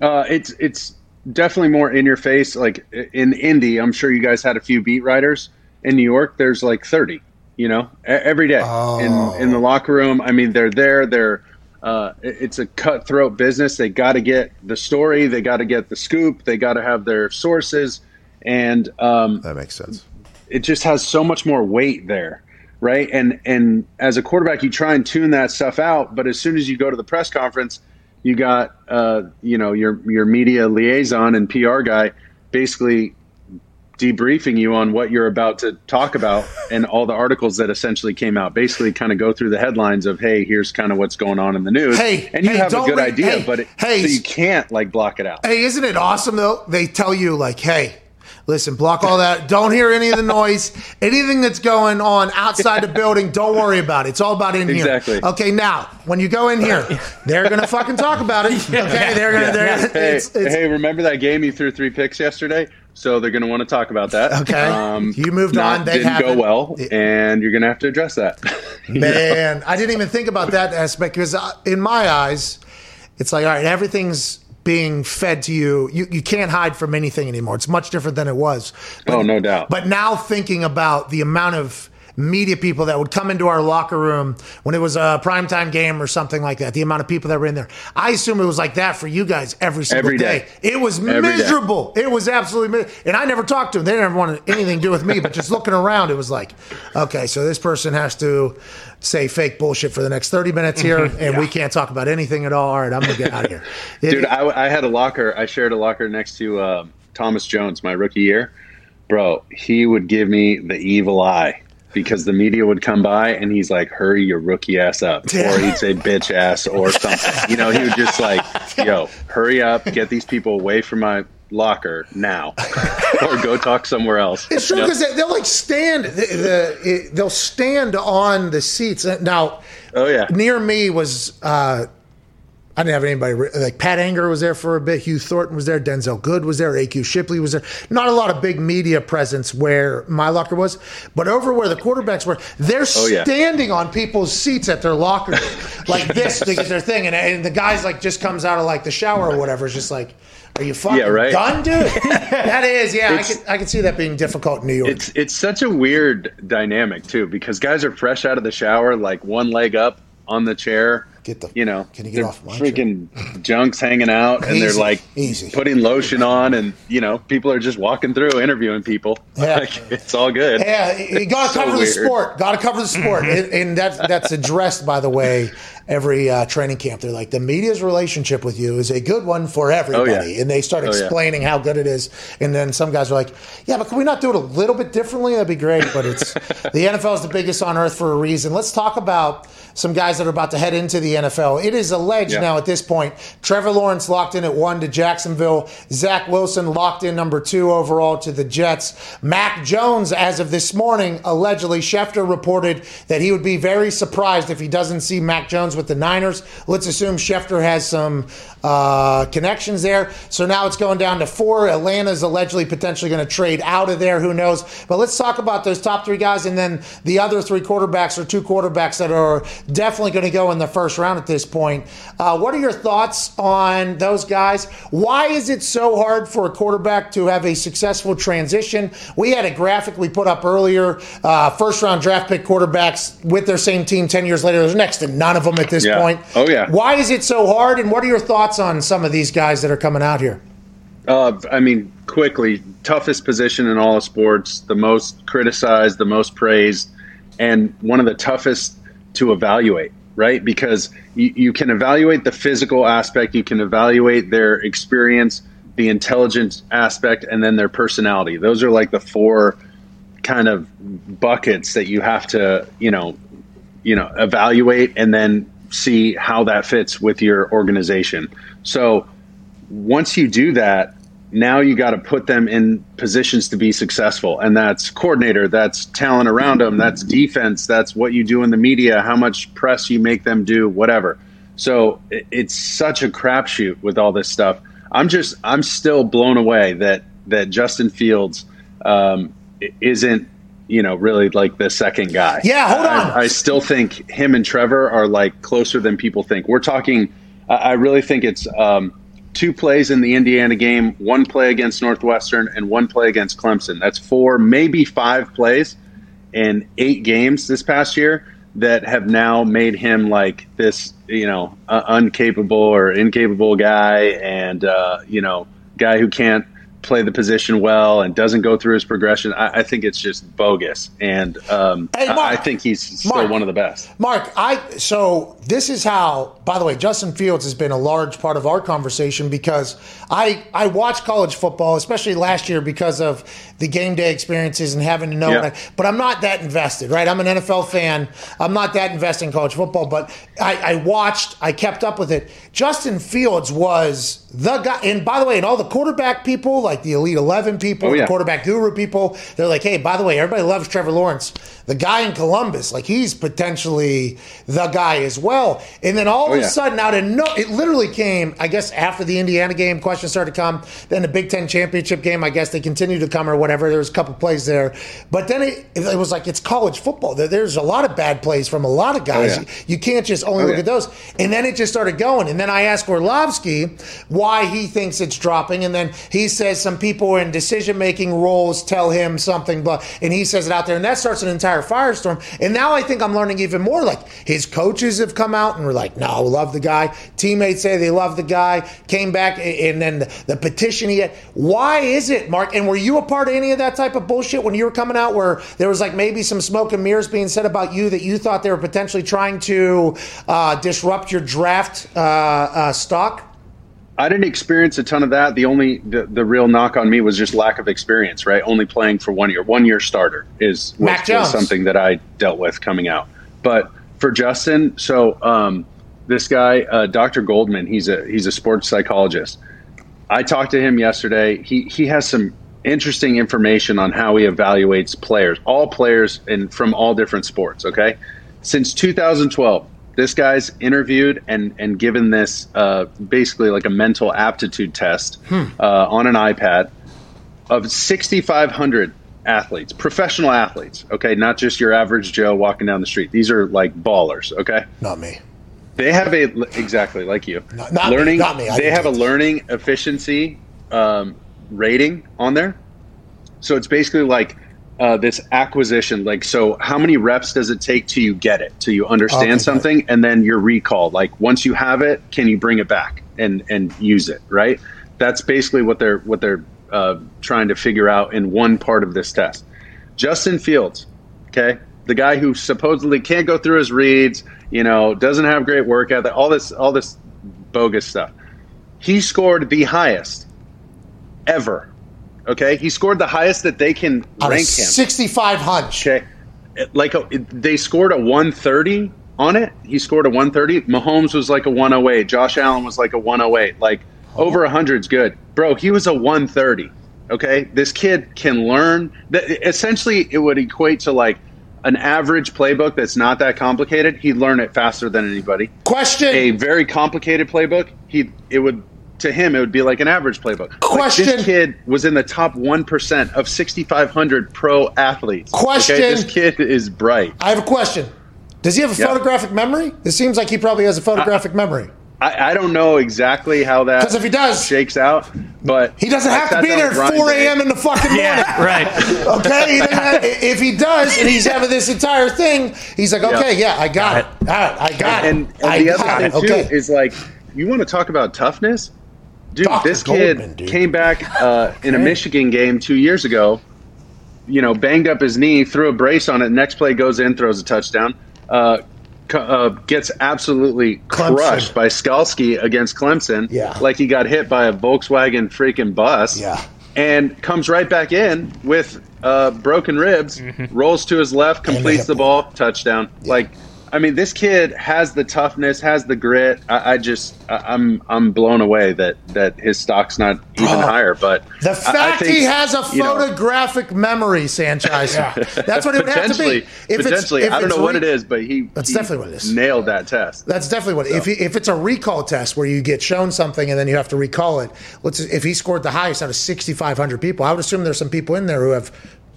Uh, it's it's definitely more in your face. Like in Indy, I'm sure you guys had a few beat writers. In New York, there's like 30. You know, every day in in the locker room. I mean, they're there. They're uh, it's a cutthroat business. They got to get the story. They got to get the scoop. They got to have their sources, and um, That makes sense. it just has so much more weight there right and and as a quarterback you try and tune that stuff out but as soon as you go to the press conference you got uh you know your your media liaison and PR guy basically debriefing you on what you're about to talk about and all the articles that essentially came out basically kind of go through the headlines of hey here's kind of what's going on in the news Hey, and you hey, have a good read- idea hey, but it, hey, so you can't like block it out Hey, isn't it awesome though? They tell you like, hey, listen, block all that. Don't hear any of the noise. Anything that's going on outside the building, don't worry about it. It's all about in here. Exactly. Okay, now when you go in here, they're gonna fucking talk about it. *laughs* Okay, they're gonna. They're, hey, it's, it's, hey, remember that game you threw three picks yesterday? So they're going to want to talk about that. *laughs* Okay. You moved not- on, they didn't haven't. go well, and you're going to have to address that. *laughs* You know? Man, I didn't even think about that aspect because uh, in my eyes, it's like, all right, everything's being fed to you. You you can't hide from anything anymore. It's much different than it was. Oh, no doubt. But now thinking about the amount of media people that would come into our locker room when it was a primetime game or something like that, the amount of people that were in there. I assume it was like that for you guys every single Every day. It was Every day. miserable. It was absolutely mi- and I never talked to them. They never wanted anything to do with me, but just looking around, it was like, okay, so this person has to say fake bullshit for the next 30 minutes here, and we can't talk about anything at all. All right, I'm going to get out of here. It- Dude, I, I had a locker. I shared a locker next to uh, Thomas Jones my rookie year. Bro, he would give me the evil eye because the media would come by and he's like, hurry your rookie ass up. Or he'd say bitch ass or something. You know, he would just like, yo, hurry up, get these people away from my locker now *laughs* or go talk somewhere else. It's true You know? because they, they'll like stand. The, the, they'll stand on the seats. Now, Oh, yeah. near me was uh, I didn't have anybody like Pat Angerer was there for a bit. Hugh Thornton was there. Denzelle Good was there. AQ Shipley was there. Not a lot of big media presence where my locker was, but over where the quarterbacks were, they're Oh, yeah. standing on people's seats at their lockers *laughs* like this to get their thing, and, and the guy's like just comes out of like the shower or whatever. It's just like. Are you fucking Yeah, right. done, dude? *laughs* that is, yeah. I can, I can see that being difficult in New York. It's it's such a weird dynamic too because guys are fresh out of the shower, like one leg up on the chair, Get the you know, Can you get off my freaking junks hanging out, and they're like easy. putting lotion on, and you know, people are just walking through interviewing people. Yeah. *laughs* Like, it's all good. Yeah, you got to *laughs* So cover the weird. sport. Got to cover the sport, *laughs* and, and that's that's addressed by the way. Every uh, training camp, they're like the media's relationship with you is a good one for everybody, Oh, yeah. and they start Oh, yeah. explaining how good it is. And then some guys are like, "Yeah, but can we not do it a little bit differently? That'd be great." But it's *laughs* the NFL is the biggest on earth for a reason. Let's talk about some guys that are about to head into the NFL. It is alleged Yeah. now at this point. Trevor Lawrence locked in at one to Jacksonville. Zach Wilson locked in number two overall to the Jets. Mac Jones, as of this morning, allegedly, Schefter reported that he would be very surprised if he doesn't see Mac Jones with the Niners. Let's assume Schefter has some uh, connections there. So now it's going down to four. Atlanta's allegedly potentially going to trade out of there. Who knows? But let's talk about those top three guys and then the other three quarterbacks or two quarterbacks that are definitely going to go in the first round at this point. Uh, what are your thoughts on those guys? Why is it so hard for a quarterback to have a successful transition? We had a graphic we put up earlier. Uh, first round draft pick quarterbacks with their same team 10 years later. There's next to none of them at this Yeah. point. Oh, yeah. Why is it so hard? And what are your thoughts on some of these guys that are coming out here? Uh, I mean, quickly, toughest position in all of sports, the most criticized, the most praised, and one of the toughest to evaluate, right? Because you, you can evaluate the physical aspect, you can evaluate their experience, the intelligence aspect, and then their personality. Those are like the four kind of buckets that you have to, you know, you know, evaluate and then see how that fits with your organization. So once you do that, now you got to put them in positions to be successful. And that's coordinator, that's talent around them, that's defense, that's what you do in the media, how much press you make them do, whatever. So it's such a crapshoot with all this stuff. I'm just, I'm still blown away that, that Justin Fields um, isn't, you know, really like the second guy. Yeah, hold on. I, I still think him and Trevor are like closer than people think. We're talking, I I really think it's um, two plays in the Indiana game, one play against Northwestern, and one play against Clemson. That's four, maybe five plays in eight games this past year that have now made him like this, you know, uh, uncapable or incapable guy, and uh, you know, guy who can't play the position well and doesn't go through his progression. I, I think it's just bogus, and um, Hey, Mark. I, I think he's still Mark. one of the best. Mark, I so this is how. By the way, Justin Fields has been a large part of our conversation because I I watch college football, especially last year because of the game day experiences and having to know. Yeah. I, but I'm not that invested, right? I'm an NFL fan. I'm not that invested in college football, but I, I watched. I kept up with it. Justin Fields was the guy. And by the way, and all the quarterback people, like the Elite Eleven people, Oh, the quarterback guru people, they're like, hey, by the way, everybody loves Trevor Lawrence. The guy in Columbus, like he's potentially the guy as well. And then all oh, of Oh, a sudden, out of no, it literally came. I guess after the Indiana game, questions started to come. Then the Big Ten championship game, I guess they continued to come or whatever. There was a couple plays there, but then it, it was like it's college football. There- There's a lot of bad plays from a lot of guys. Oh, yeah. You can't just only Oh, look yeah. at those. And then it just started going. And then I asked Orlovsky why he thinks it's dropping. And then he says some people in decision making roles tell him something, but and he says it out there. And that starts an entire firestorm. And now I think I'm learning even more. Like his coaches have come out and were like, no, love the guy. Teammates say they love the guy. Came back and then the, the petition he had. Why is it, Mark? And were you a part of any of that type of bullshit when you were coming out where there was like maybe some smoke and mirrors being said about you that you thought they were potentially trying to uh, disrupt your draft uh, uh, stock? I didn't experience a ton of that. The only the, the real knock on me was just lack of experience, right? Only playing for one year. One year starter is something that I dealt with coming out. But for Justin, so um, this guy, uh, Dr. Goldman, he's a he's a sports psychologist. I talked to him yesterday. He he has some interesting information on how he evaluates players, all players and from all different sports. Okay, since 2012, this guy's interviewed and and given this uh, basically like a mental aptitude test uh, on an iPad of 6,500 athletes, professional athletes. Okay, not just your average Joe walking down the street. These are like ballers. Okay. Not me. They have a exactly like you. Not- not me, learning. not me. I They have a learning efficiency um, rating on there. So it's basically like uh, this acquisition. Like, so how many reps does it take till you get it, till you understand Okay. something, and then your recall? Like, once you have it, can you bring it back and and use it? Right. That's basically what they're what they're uh, trying to figure out in one part of this test. Justin Fields, okay, the guy who supposedly can't go through his reads, you know, doesn't have great work ethic, all this all this bogus stuff. He scored the highest ever. Okay, he scored the highest that they can a rank him. 65 hunch. Okay, like uh, a, they scored a 130 on it. He scored a 130. Mahomes was like a 108. Josh Allen was like a 108. Like over 100's good, bro. He was a 130. Okay, this kid can learn. That essentially, it would equate to like an average playbook that's not that complicated. He'd learn it faster than anybody. Question. A very complicated playbook, he it would to him it would be like an average playbook. Like, Question. this kid was in the top one percent of 6,500 pro athletes. Okay, Question. this kid is bright. I have a question. Does he have a Yeah. photographic memory? It seems like he probably has a photographic memory. I, I don't know exactly how that because if he does- shakes out, but He doesn't have to be down there at 4 a.m. in the fucking *laughs* morning. Yeah, right. *laughs* Okay, he have- if he does, and he's having this entire thing, he's like, okay, yeah, I got it. All right, I got it. And, and the got other it. thing too Okay. is like, you want to talk about toughness, dude. Dr. This kid Goldman, dude. came back uh, in a Michigan game two years ago. You know, banged up his knee, threw a brace on it. Next play goes in, throws a touchdown. Uh, uh, gets absolutely Clemson. crushed by Skalski against Clemson. Yeah. like he got hit by a Volkswagen freaking bus. Yeah. and comes right back in with uh, broken ribs. Rolls to his left, Mm-hmm. completes the ball, touchdown. Like, I mean, this kid has the toughness, has the grit. I, I just, I, I'm, I'm blown away that that his stock's not even Bro. higher. But The I- I fact think, he has a you know, photographic memory, Sanchez. *laughs* That's what it would have to be. If it's- potentially, if I don't know what it is, but he That's he definitely what it is. Nailed that test. That's definitely what. If he, if it's a recall test where you get shown something and then you have to recall it, let's if he scored the highest out of 6,500 people, I would assume there's some people in there who have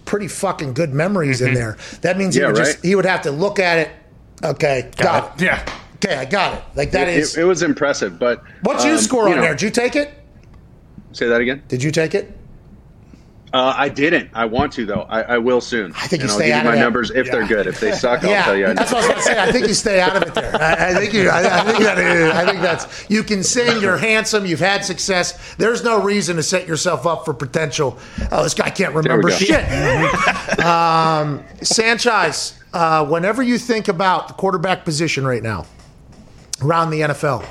pretty fucking good memories in mm-hmm. there. That means he Yeah, would just right. he would have to look at it. Okay, got, it. Yeah. Okay, I got it. Like that It, is. it, it was impressive. But What'd you um, score on know, there? Did you take it? Say that again. Did you take it? Uh, I didn't. I want to though. I, I will soon. I think you and I'll stay give out you of my that. numbers if they're good. If they suck, I'll *laughs* yeah, tell you. I that's what I was going to say. I think you stay out of it there. I, I think you. I, I think that. Is, I think that's. You can sing. You're handsome. You've had success. There's no reason to set yourself up for potential. Oh, this guy can't remember shit. um, Sanchez. Uh, whenever you think about the quarterback position right now around the NFL,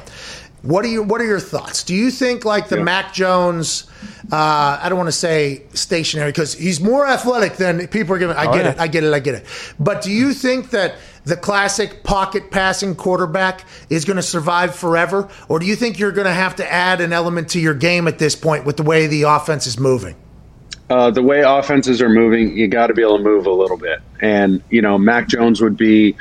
what are you? What are your thoughts? Do you think like the Yeah. Mac Jones? Uh, I don't want to say stationary because he's more athletic than people are giving. I get yeah. it. I get it. I get it. But do you think that the classic pocket passing quarterback is going to survive forever, or do you think you're going to have to add an element to your game at this point with the way the offense is moving? Uh, the way offenses are moving, you got to be able to move a little bit. And, you know, Mac Jones would be,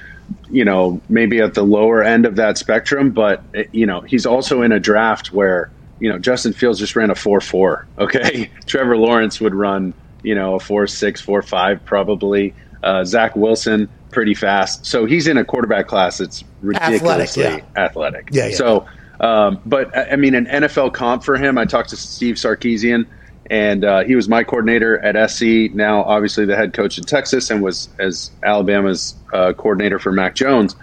you know, maybe at the lower end of that spectrum, but, you know, he's also in a draft where, you know, Justin Fields just ran a 4 4. *laughs* Okay. Trevor Lawrence would run, you know, a 4 6, 4 5 probably. Uh, Zach Wilson, pretty fast. So he's in a quarterback class that's ridiculously yeah. athletic. Yeah, yeah. So, um, but I I mean, an NFL comp for him. I talked to Steve Sarkisian, and uh, he was my coordinator at SC. Now, obviously, the head coach in Texas, and was as Alabama's uh, coordinator for Mac Jones.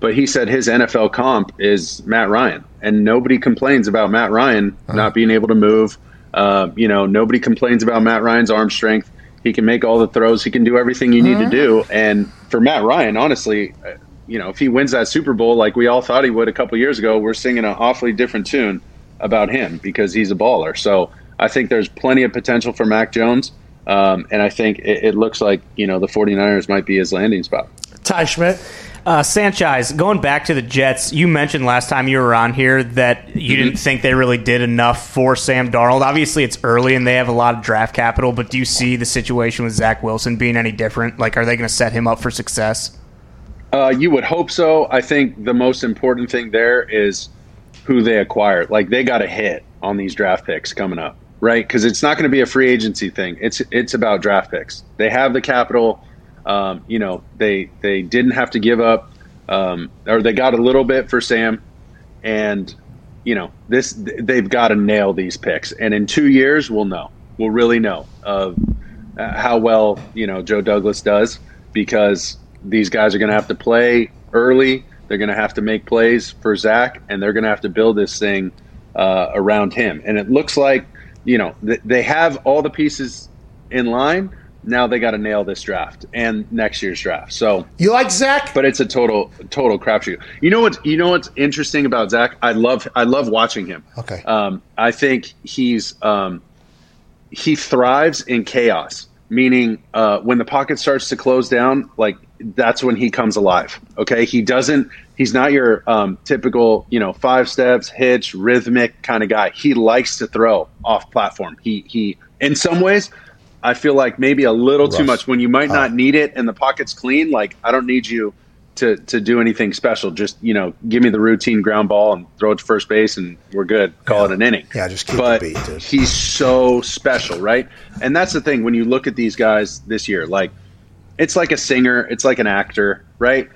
But he said his NFL comp is Matt Ryan, and nobody complains about Matt Ryan not being able to move. Uh, you know, nobody complains about Matt Ryan's arm strength. He can make all the throws. He can do everything you need to do. And for Matt Ryan, honestly, uh, you know, if he wins that Super Bowl like we all thought he would a couple years ago, we're singing an awfully different tune about him because he's a baller. So I think there's plenty of potential for Mac Jones. Um, and I think it, it looks like, you know, the 49ers might be his landing spot. Ty Schmit. Uh, Sanchez, going back to the Jets, you mentioned last time you were on here that you didn't think they really did enough for Sam Darnold. Obviously, it's early and they have a lot of draft capital, but do you see the situation with Zach Wilson being any different? Like, are they going to set him up for success? Uh, you would hope so. I think the most important thing there is who they acquire. Like they got a hit on these draft picks coming up, right? Because it's not going to be a free agency thing. It's it's about draft picks. They have the capital. Um, you know, they they didn't have to give up, um, or they got a little bit for Sam, and you know this they've got to nail these picks. And in two years, we'll know. We'll really know of uh, how well you know Joe Douglas does because these guys are going to have to play early. They're going to have to make plays for Zach, and they're going to have to build this thing uh, around him. And it looks like you know th- they have all the pieces in line. Now they got to nail this draft and next year's draft. So You like Zach? but it's a total total crapshoot. You know what? You know what's interesting about Zach? I love I love watching him. Okay. Um, I think he's um, he thrives in chaos. Meaning, uh, when the pocket starts to close down, like that's when he comes alive. Okay, he doesn't. He's not your um, typical, you know, five steps, hitch, rhythmic kind of guy. He likes to throw off platform. He he. In some ways, I feel like maybe a little too much when you might not need it and the pocket's clean. Like I don't need you to to do anything special. Just you know, give me the routine ground ball and throw it to first base, and we're good. Call it an inning. Yeah, just keep but the beat, dude. he's so special, right? And that's the thing when you look at these guys this year, like it's like a singer, it's like an actor, right?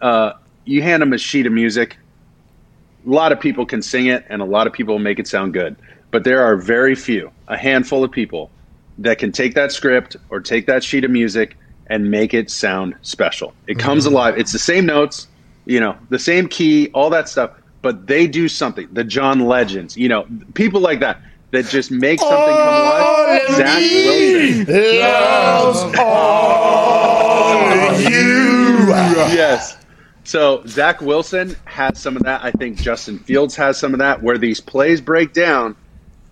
Uh, you hand them a sheet of music. A lot of people can sing it, and a lot of people make it sound good. But there are very few, a handful of people, that can take that script or take that sheet of music and make it sound special. It comes alive. It's the same notes, you know, the same key, all that stuff, but they do something. The John Legends, you know, people like that that just make something come alive. Zach Wilson. Yes. So Zach Wilson has some of that. I think Justin Fields has some of that, where these plays break down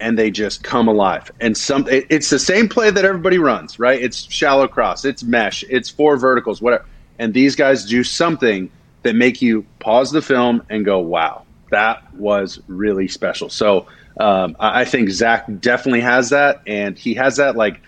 and they just come alive. And some, it- it's the same play that everybody runs, right? It's shallow cross, it's mesh, it's four verticals, whatever. And these guys do something that make you pause the film and go, "Wow, that was really special." So um, I I think Zach definitely has that, and he has that like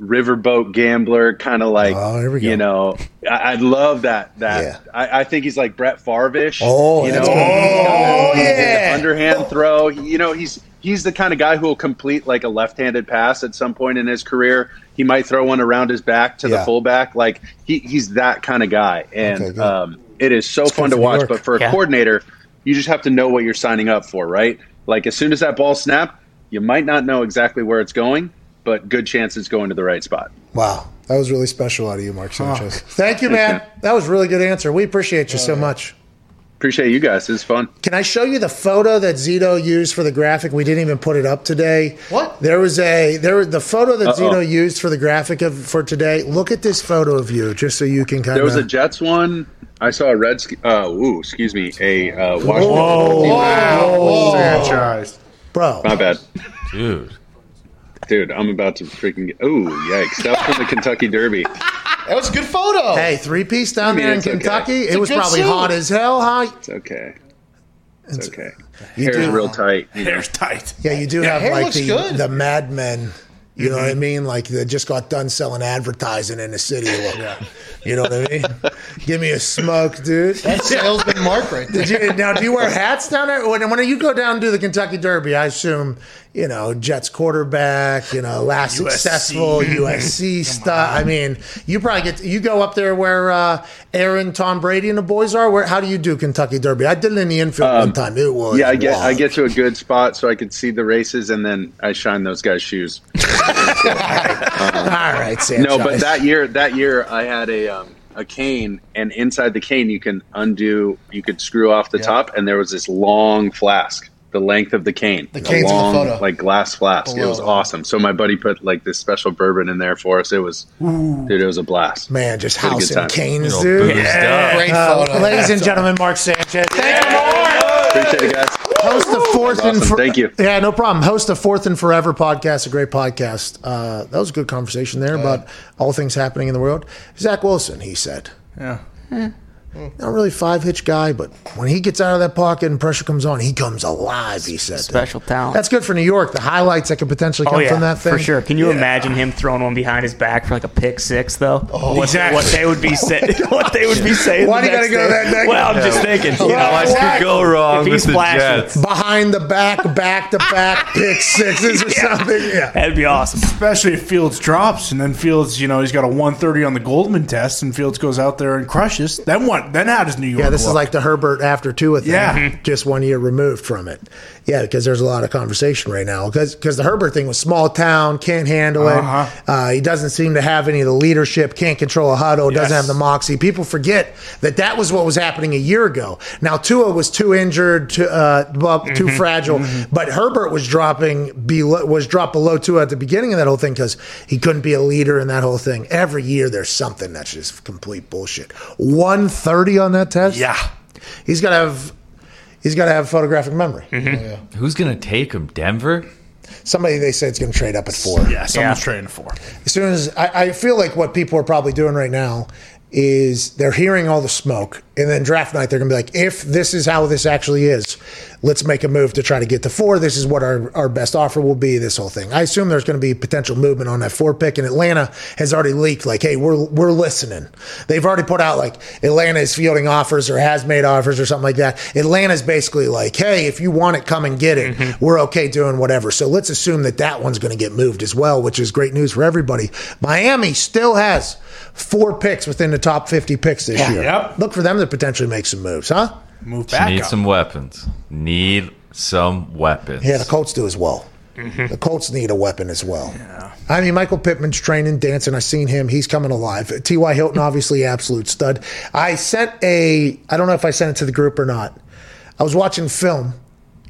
riverboat gambler kind of like Oh, here we go. you know I, I love that that Yeah. I, I think he's like Brett Favre-ish. Oh, you that's know, good. He's got Oh, yeah. the underhand throw. You know, he's he's the kind of guy who will complete like a left-handed pass at some point in his career. He might throw one around his back to Yeah. the fullback. Like he, he's that kind of guy, and Okay, um, it is so fun to watch. But for a Yeah. coordinator, you just have to know what you're signing up for, right? Like as soon as that ball snapped, you might not know exactly where it's going, but good chance it's going to the right spot. Wow. That was really special out of you, Mark Sanchez. Thank you, man. *laughs* That was a really good answer. We appreciate you so much. Appreciate you guys. It's fun. Can I show you the photo that Zito used for the graphic? We didn't even put it up today. What? There was a there was the photo that Uh-oh. Zito used for the graphic of, for today. Look at this photo of you, just so you can kind of. There was a. Jets one. I saw a red. Uh, ooh, excuse me. A uh, Washington. Wow. Franchise. Bro, My bad, Dude. dude. I'm about to freaking. Get, ooh, yikes! That was from the Kentucky Derby. That was a good photo. hey, three piece down I mean, there in it's okay. Kentucky. It was probably suit. hot as hell. Huh? It's okay. It's It's- okay. You Hair's do- real tight. you know. Hair's tight. Yeah, you do have like the good. the Mad Men. You know what I mm-hmm. mean? Like they just got done selling advertising in the city. Look, you know what I mean? Give me a smoke, dude. That's salesman Mark right there. Did you, now, do you wear hats down there? When, when you go down and do the Kentucky Derby, I assume, you know, Jets quarterback, you know, last *laughs* successful *laughs* USC stuff. I mean, you probably get, you go up there where uh, Aaron, Tom Brady, and the boys are. Where How do you do Kentucky Derby? I did it in the infield one time. It was. Um, Yeah, I get I get to a good spot so I could see the races, and then I shine those guys' shoes. *laughs* All right, Sanchez. No, but that year, that year I had a um, a cane, and inside the cane you can undo, you could screw off the top, and there was this long flask, the length of the cane, The a cane's in the photo. like glass flask. It was awesome. So my buddy put like this special bourbon in there for us. It was, dude, it was a blast. Man, just Had a house time. and canes, dude. boozed up. Great Uh, photo. ladies and gentlemen, Mark Sanchez. Thank you, Mark. Appreciate it, guys. Host the fourth Awesome. and for- Thank you. Yeah, no problem. Host the fourth and forever podcast, a great podcast. Uh, that was a good conversation there about all things happening in the world. Zach Wilson, he said, Yeah. Not really five hitch guy, but when he gets out of that pocket and pressure comes on, he comes alive. He said, Special talent. That's good for New York. The highlights that could potentially oh, come Oh yeah, from that thing for sure. Can you imagine him throwing one behind his back for like a pick six, though? Oh, what, exactly. what they would be saying. *laughs* *laughs* what they would be saying. Why the do you next gotta go day. that negative? Well, I'm just thinking. You know, Why- What could go wrong If he with the splashes- Jets? Behind the back, back to back, *laughs* pick sixes or something. Yeah. that'd be awesome. Especially if Fields drops and then Fields, you know, he's got a 130 on the Goldman test and Fields goes out there and crushes. Then what? Then how does New York? Yeah, this is like the Herbert after Tua thing. Yeah. Just one year removed from it. Yeah, because there's a lot of conversation right now. Because because the Herbert thing was small town, can't handle it. Uh-huh. Uh, he doesn't seem to have any of the leadership, can't control a huddle, doesn't have the moxie. People forget that that was what was happening a year ago. Now, Tua was too injured, too, uh, well, too Mm-hmm. fragile, but Herbert was dropping below, was dropped below Tua at the beginning of that whole thing because he couldn't be a leader in that whole thing. Every year there's something that's just complete bullshit. 130 on that test? yeah. He's got to have he's got to have photographic memory. Mm-hmm. Who's going to take him? Denver? Somebody they say it's going to trade up at four. Yeah, someone's trading four. As soon as I, I feel like what people are probably doing right now is they're hearing all the smoke, and then draft night they're going to be like, if this is how this actually is, let's make a move to try to get to four. This is what our, our best offer will be. This whole thing. I assume there's going to be potential movement on that four pick, and Atlanta has already leaked like, hey, we're we're listening. They've already put out like Atlanta is fielding offers or has made offers or something like that. Atlanta's basically like, hey, if you want it, come and get it. Mm-hmm. We're okay doing whatever. So let's assume that that one's going to get moved as well, which is great news for everybody. Miami still has four picks within the top 50 picks this year. Yep. Look for them to potentially make some moves, huh? Move back Need up. some weapons. Need some weapons. Yeah, the Colts do as well. Mm-hmm. The Colts need a weapon as well. I mean, Michael Pittman's training, dancing. I've seen him. He's coming alive. T.Y. Hilton, obviously, absolute stud. I sent a, I don't know if I sent it to the group or not. I was watching film,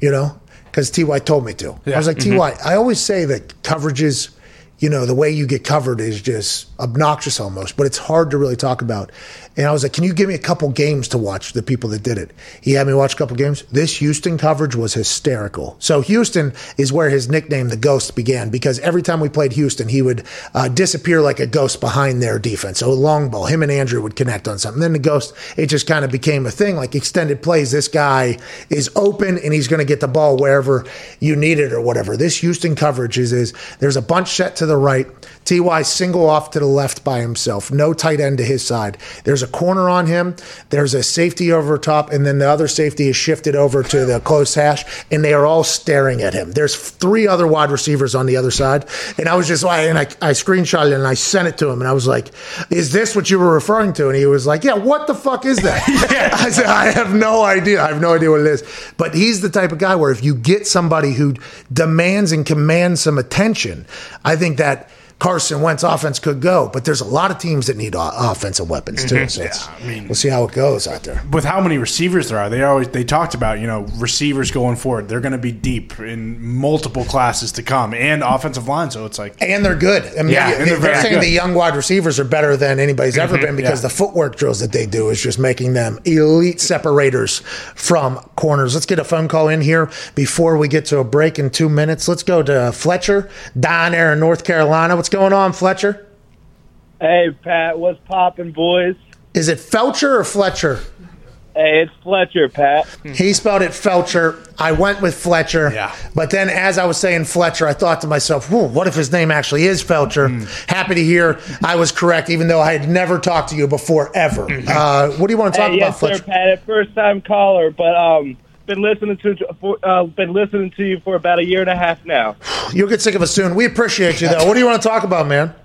you know, because T.Y. told me to. I was like, T.Y., mm-hmm. I always say that coverages, you know, the way you get covered is just obnoxious almost, but it's hard to really talk about. And I was like, can you give me a couple games to watch the people that did it? He had me watch a couple games. This Houston coverage was hysterical. So Houston is where his nickname, the Ghost, began because every time we played Houston, he would uh, disappear like a ghost behind their defense. So a long ball, him and Andrew would connect on something. Then the Ghost, it just kind of became a thing. Like extended plays, this guy is open and he's going to get the ball wherever you need it or whatever. This Houston coverage is, is there's a bunch set to the right. Ty single off to the left by himself. No tight end to his side. There's a corner on him. There's a safety over top, and then the other safety is shifted over to the close hash, and they are all staring at him. There's three other wide receivers on the other side, and I was just like, and I, I screenshot it and I sent it to him, and I was like, "Is this what you were referring to?" And he was like, "Yeah, what the fuck is that?" *laughs* *laughs* I said, "I have no idea. I have no idea what it is." But he's the type of guy where if you get somebody who demands and commands some attention, I think that. Carson Wentz offense could go, but there's a lot of teams that need offensive weapons too. Mm-hmm. So yeah, I mean, we'll see how it goes out there. with how many receivers there are, they always they talked about you know receivers going forward. They're going to be deep in multiple classes to come, and offensive line. So it's like And they're good. I mean, Yeah, they- they're saying good. the young wide receivers are better than anybody's ever mm-hmm. been because Yeah. the footwork drills that they do is just making them elite separators from corners. Let's get a phone call in here before we get to a break in two minutes. Let's go to Fletcher down there in North Carolina. What's going on, Fletcher? Hey, Pat, what's popping, boys? Is it Felcher or Fletcher? Hey, it's Fletcher, Pat. He spelled it Felcher. I went with Fletcher. Yeah. But then as I was saying Fletcher, I thought to myself, Whoa, what if his name actually is Felcher? Happy to hear I was correct, even though I had never talked to you before, ever. Uh, what do you want to talk Hey, about, yes, sir, Pat. First time caller, but um, been listening to uh, been listening to you for about a year and a half now. You'll get sick of us soon. We appreciate you, though. What do you want to talk about, man?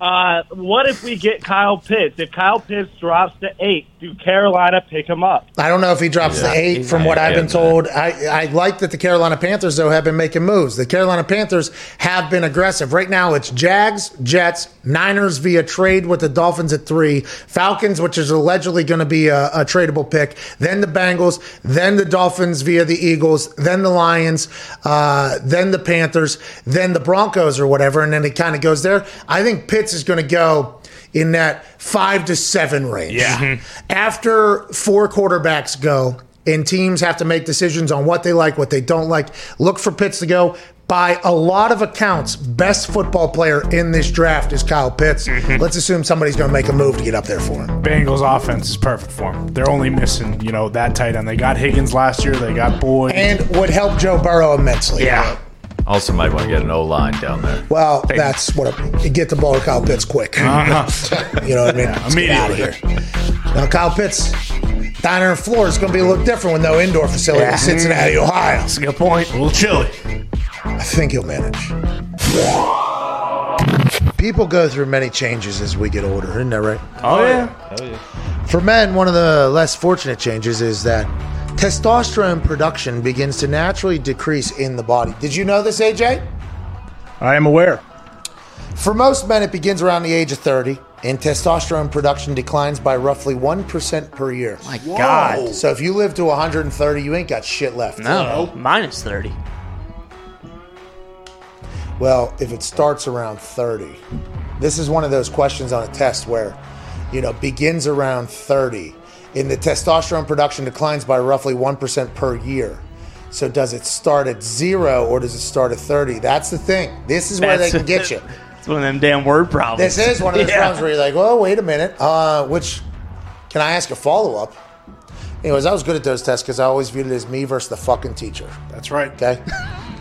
Uh, what if we get Kyle Pitts? If Kyle Pitts drops to eight, do Carolina pick him up? I don't know if he drops Yeah. to eight from what I've been yeah. told. I, I like that the Carolina Panthers, though, have been making moves. The Carolina Panthers have been aggressive. Right now, it's Jags, Jets, Niners via trade with the Dolphins at three, Falcons, which is allegedly going to be a, a tradable pick, then the Bengals, then the Dolphins via the Eagles, then the Lions, uh, then the Panthers, then the Broncos or whatever, and then it kind of goes there. I think Pitts is going to go in that five to seven range. Yeah. Mm-hmm. After four quarterbacks go and teams have to make decisions on what they like, what they don't like, look for Pitts to go. By a lot of accounts, best football player in this draft is Kyle Pitts. Mm-hmm. Let's assume somebody's going to make a move to get up there for him. Bengals offense is perfect for him. They're only missing you know that tight end. They got Higgins last year. They got Boyd. And would help Joe Burrow immensely. yeah, Also, might want to get an O line down there. Well, that's what I, get the ball to Kyle Pitts quick. Uh-huh. *laughs* You know what I mean? Let's get out of immediately. here. Now, Kyle Pitts, down there in Florida, is going to be a little different with no indoor facility in Cincinnati, Ohio. That's a good point. a little chilly. I think he'll manage. People go through many changes as we get older, isn't that right? Oh, yeah. Oh yeah. For men, one of the less fortunate changes is that testosterone production begins to naturally decrease in the body. Did you know this, AJ? I am aware. For most men, it begins around the age of 30, and testosterone production declines by roughly 1% per year. My God. So if you live to 130, you ain't got shit left. No, minus 30. Well, if it starts around 30, this is one of those questions on a test where, you know, begins around 30, and the testosterone production declines by roughly 1% per year. So does it start at zero or does it start at 30? That's the thing. This is where they can get you. *laughs* It's one of them damn word problems. This is one of those *laughs* Yeah. problems where you're like, well, wait a minute. Uh, which, can I ask a follow up? Anyways, I was good at those tests because I always viewed it as me versus the fucking teacher. That's right. Okay. *laughs*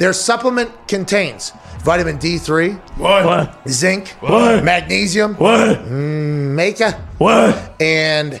Their supplement contains vitamin D3, What? zinc, What? magnesium, What? mm, maca, What? and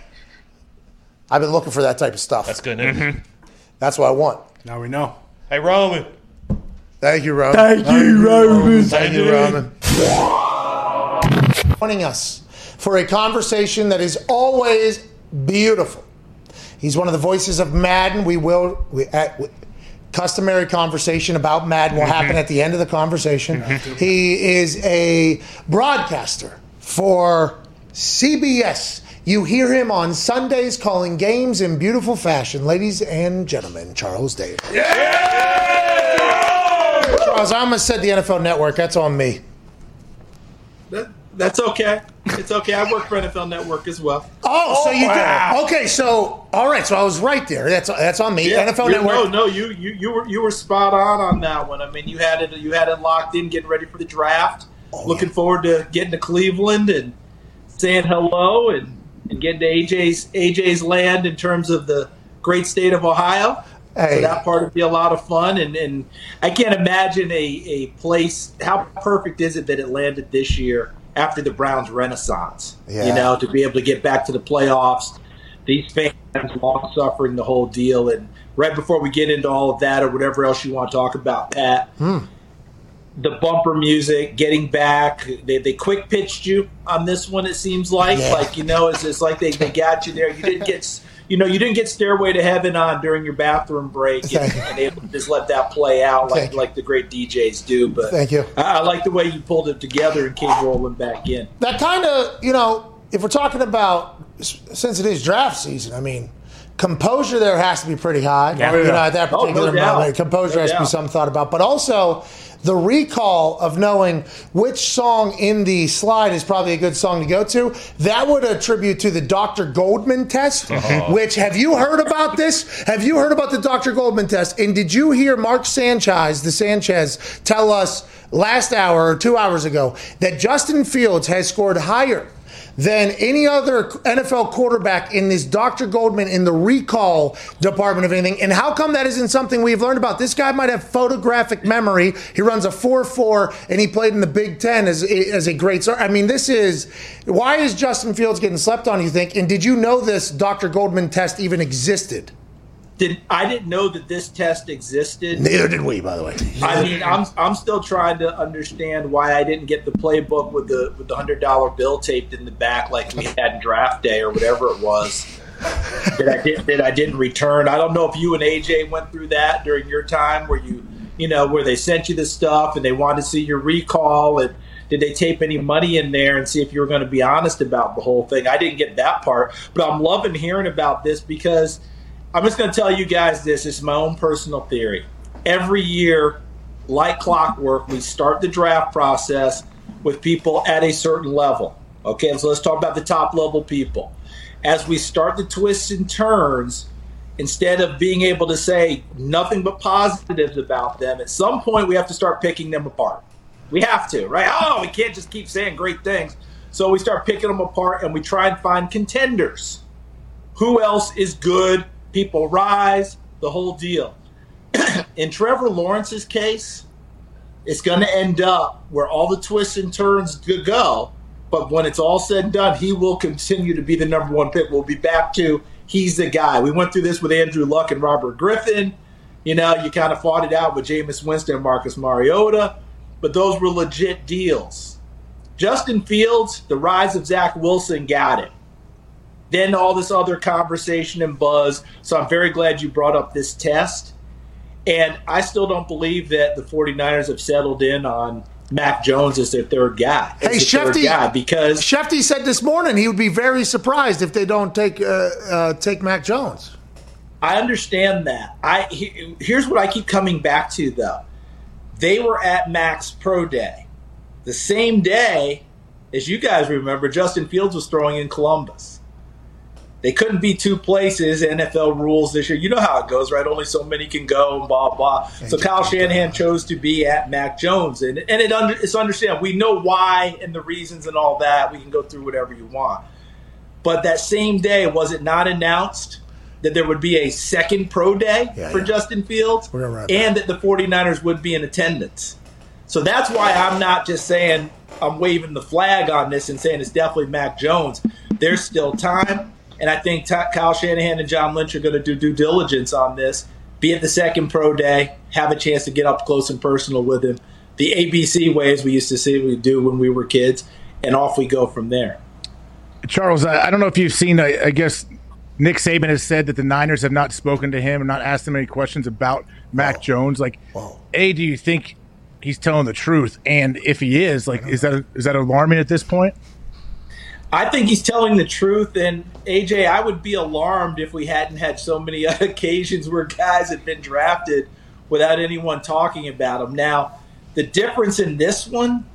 I've been looking for that type of stuff. That's good news. Mm-hmm. That's what I want. Now we know. Hey, Roman. Thank you, Roman. Thank you, Roman. Thank you, Roman. Joining us for a conversation that is always beautiful. He's one of the voices of Madden. We will. We, at, we, customary conversation about Madden will happen mm-hmm. at the end of the conversation. Mm-hmm. *laughs* He is a broadcaster for CBS. You hear him on Sundays calling games in beautiful fashion. Ladies and gentlemen, Charles Davis. Charles, I almost said the NFL Network. That's on me. That, that's okay. It's okay. I work for NFL Network as well. Oh, so oh, you wow. did. Okay, so all right, so I was right there. That's that's on me. NFL Network. No, no, you, you you were you were spot on on that one. I mean, you had it you had it locked in, getting ready for the draft. Oh, Looking forward to getting to Cleveland and saying hello and, and getting to AJ's AJ's land in terms of the great state of Ohio. Hey. So that part would be a lot of fun, and, and I can't imagine a, a place. How perfect is it that it landed this year after the Browns' renaissance? Yeah. You know, to be able to get back to the playoffs. These fans long suffering the whole deal, and right before we get into all of that or whatever else you want to talk about, Pat, hmm. The bumper music, getting back. They, they quick pitched you on this one. It seems like, Yeah. like you know, it's, it's like they, they got you there. You didn't get, you know, you didn't get Stairway to Heaven on during your bathroom break, and, and to just let that play out like Thank like the great DJs do. But Thank you. I, I like the way you pulled it together and came rolling back in. that kind of you know, if we're talking about since it is draft season, I mean. Composure there has to be pretty high. Yeah. You oh, know, at that Oh, no particular moment, composure No has to be some thought about. But also, the recall of knowing which song in the slide is probably a good song to go to. That would attribute to the Dr. Goldman test. Oh. Which have you heard about this? Have you heard about the Dr. Goldman test? And did you hear Mark Sanchez, the Sanchez, tell us last hour or two hours ago that Justin Fields has scored higher than any other NFL quarterback in this Dr. Goldman in the recall department of anything. And how come that isn't something we've learned about? This guy might have photographic memory. He runs a 4 4 and he played in the Big Ten as, as a great star. I mean, this is why is Justin Fields getting slept on, you think? And did you know this Dr. Goldman test even existed? Did I didn't know that this test existed. Neither did we, by the way. I mean, I'm I'm still trying to understand why I didn't get the playbook with the with the hundred dollar bill taped in the back like we had in draft day or whatever it was. that I did that I didn't return. I don't know if you and AJ went through that during your time where you you know where they sent you the stuff and they wanted to see your recall and Did they tape any money in there and see if you were going to be honest about the whole thing? I didn't get that part, but I'm loving hearing about this because I'm just going to tell you guys this. It's my own personal theory. Every year, like clockwork, we start the draft process with people at a certain level. Okay, so let's talk about the top level people. As we start the twists and turns, instead of being able to say nothing but positives about them, at some point we have to start picking them apart. We have to, right? Oh, we can't just keep saying great things. So we start picking them apart and we try and find contenders. Who else is good? People rise, the whole deal. *clears throat* In Trevor Lawrence's case, it's going to end up where all the twists and turns go. But when it's all said and done, he will continue to be the number one pick. We'll be back to he's the guy. We went through this with Andrew Luck and Robert Griffin. You know, you kind of fought it out with Jameis Winston and Marcus Mariota, but those were legit deals. Justin Fields, the rise of Zach Wilson got it. Then all this other conversation and buzz. So I'm very glad you brought up this test. And I still don't believe that the 49ers have settled in on Mac Jones as their third guy. Hey, Schefty, guy because Schefty said this morning he would be very surprised if they don't take uh, uh, take Mac Jones. I understand that. I he, here's what I keep coming back to though. They were at Mac's Pro Day, the same day as you guys remember. Justin Fields was throwing in Columbus. They couldn't be two places. NFL rules this year. You know how it goes, right? Only so many can go, and blah blah. So Kyle Shanahan chose to be at Mac Jones, and and it under, it's understand. We know why and the reasons and all that. We can go through whatever you want. But that same day, was it not announced that there would be a second pro day Yeah, for yeah. Justin Fields, and that the 49ers would be in attendance? So that's why I'm not just saying I'm waving the flag on this and saying it's definitely Mac Jones. There's still time, and I think Ty- Kyle Shanahan and John Lynch are going to do due diligence on this. Be at the second pro day, have a chance to get up close and personal with him, the ABC way as we used to see we do when we were kids, and off we go from there. Charles, I, I don't know if you've seen. I, I guess Nick Saban has said that the Niners have not spoken to him and not asked him any questions about Mac Jones. Like, a, do you think he's telling the truth? And if he is, like, is that is that alarming at this point? I think he's telling the truth. And AJ, I would be alarmed if we hadn't had so many *laughs* occasions where guys had been drafted without anyone talking about them. Now, the difference in this one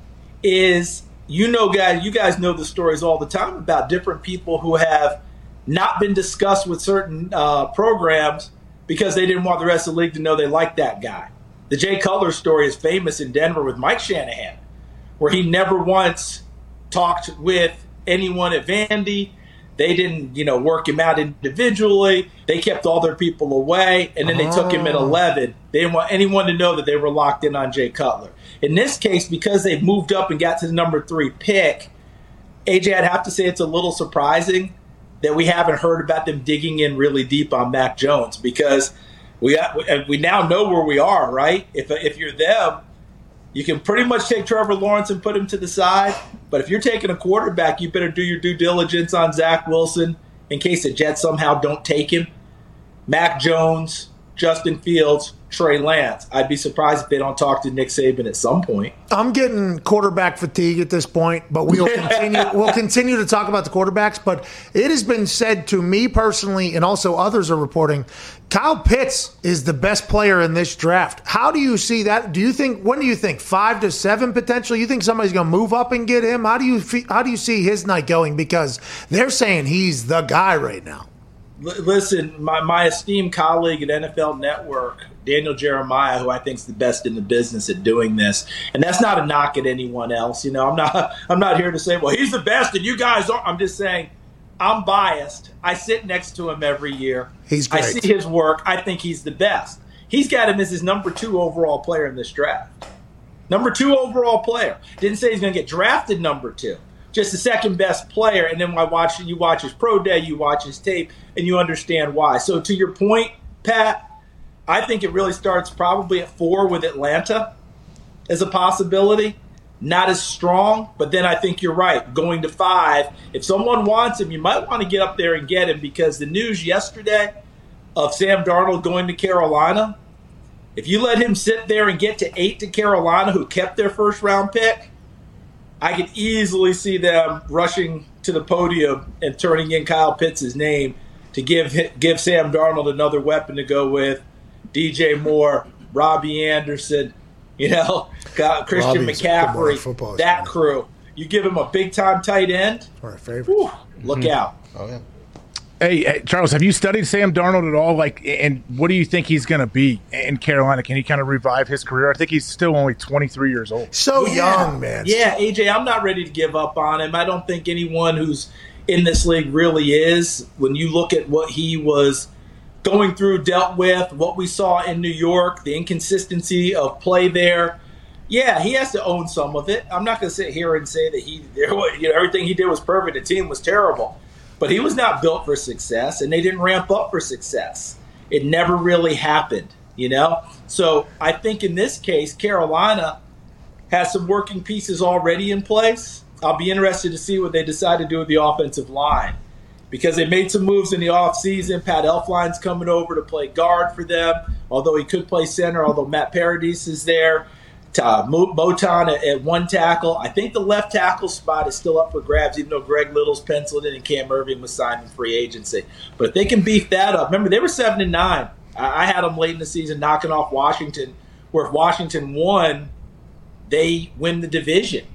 is you know, guys, you guys know the stories all the time about different people who have not been discussed with certain uh, programs because they didn't want the rest of the league to know they liked that guy. The Jay Cutler story is famous in Denver with Mike Shanahan, where he never once talked with anyone at Vandy. They didn't, you know, work him out individually. They kept all their people away, and then they took him at Oh. 11. They didn't want anyone to know that they were locked in on Jay Cutler. In this case, because they've moved up and got to the number three pick, AJ, I'd have to say it's a little surprising that we haven't heard about them digging in really deep on Mac Jones because we uh, we now know where we are, right? If if you're them, you can pretty much take Trevor Lawrence and put him to the side. But if you're taking a quarterback, you better do your due diligence on Zach Wilson in case the Jets somehow don't take him. Mac Jones, Justin Fields, Trey Lance. I'd be surprised if they don't talk to Nick Saban at some point. I'm getting quarterback fatigue at this point, but we'll *laughs* continue. we'll continue to talk about the quarterbacks. But it has been said to me personally, and also others are reporting, Kyle Pitts is the best player in this draft. How do you see that? Do you think? When do you think five to seven potentially? You think somebody's going to move up and get him? How do you how do you see his night going? Because they're saying he's the guy right now. Listen, my, my esteemed colleague at NFL Network, Daniel Jeremiah, who I think is the best in the business at doing this, and that's not a knock at anyone else. You know, I'm not *laughs* I'm not here to say, well, he's the best and you guys aren't. I'm just saying, I'm biased. I sit next to him every year. He's great. I see his work. I think he's the best. He's got him as his number two overall player in this draft. Number two overall player. Didn't say he's going to get drafted number two. Just the second best player. And then I watch you watch his pro day, you watch his tape, and you understand why. So to your point, Pat, I think it really starts probably at four with Atlanta as a possibility. Not as strong, but then I think you're right. Going to five, if someone wants him, you might want to get up there and get him because the news yesterday of Sam Darnold going to Carolina, if you let him sit there and get to eight to Carolina, who kept their first round pick, I could easily see them rushing to the podium and turning in Kyle Pitts' name to give give Sam Darnold another weapon to go with. DJ Moore, Robbie Anderson, you know, *laughs* got Christian Robbie's a good boy, McCaffrey, football that crew. You give him a big time tight end, One of our favorites. whew, look mm-hmm. out. Oh yeah. Hey, hey, Charles, have you studied Sam Darnold at all? Like, and what do you think he's going to be in Carolina? Can he kind of revive his career? I think he's still only 23 years old. So Yeah. young, man. Yeah, AJ, I'm not ready to give up on him. I don't think anyone who's in this league really is. When you look at what he was going through, dealt with, what we saw in New York, the inconsistency of play there. Yeah, he has to own some of it. I'm not going to sit here and say that he, *laughs* you know, everything he did was perfect. The team was terrible, but he was not built for success, and they didn't ramp up for success. It never really happened, you know. So I think in this case, Carolina has some working pieces already in place. I'll be interested to see what they decide to do with the offensive line because they made some moves in the offseason. Pat Elflein's coming over to play guard for them, although he could play center, although Matt Paradis is there. Uh, Mo- Moton at, at one tackle. I think the left tackle spot is still up for grabs, even though Greg Little's penciled in and Cam Erving was signed in free agency. But if they can beef that up, remember they were seven and nine. I, I had them late in the season knocking off Washington, where if Washington won, they win the division.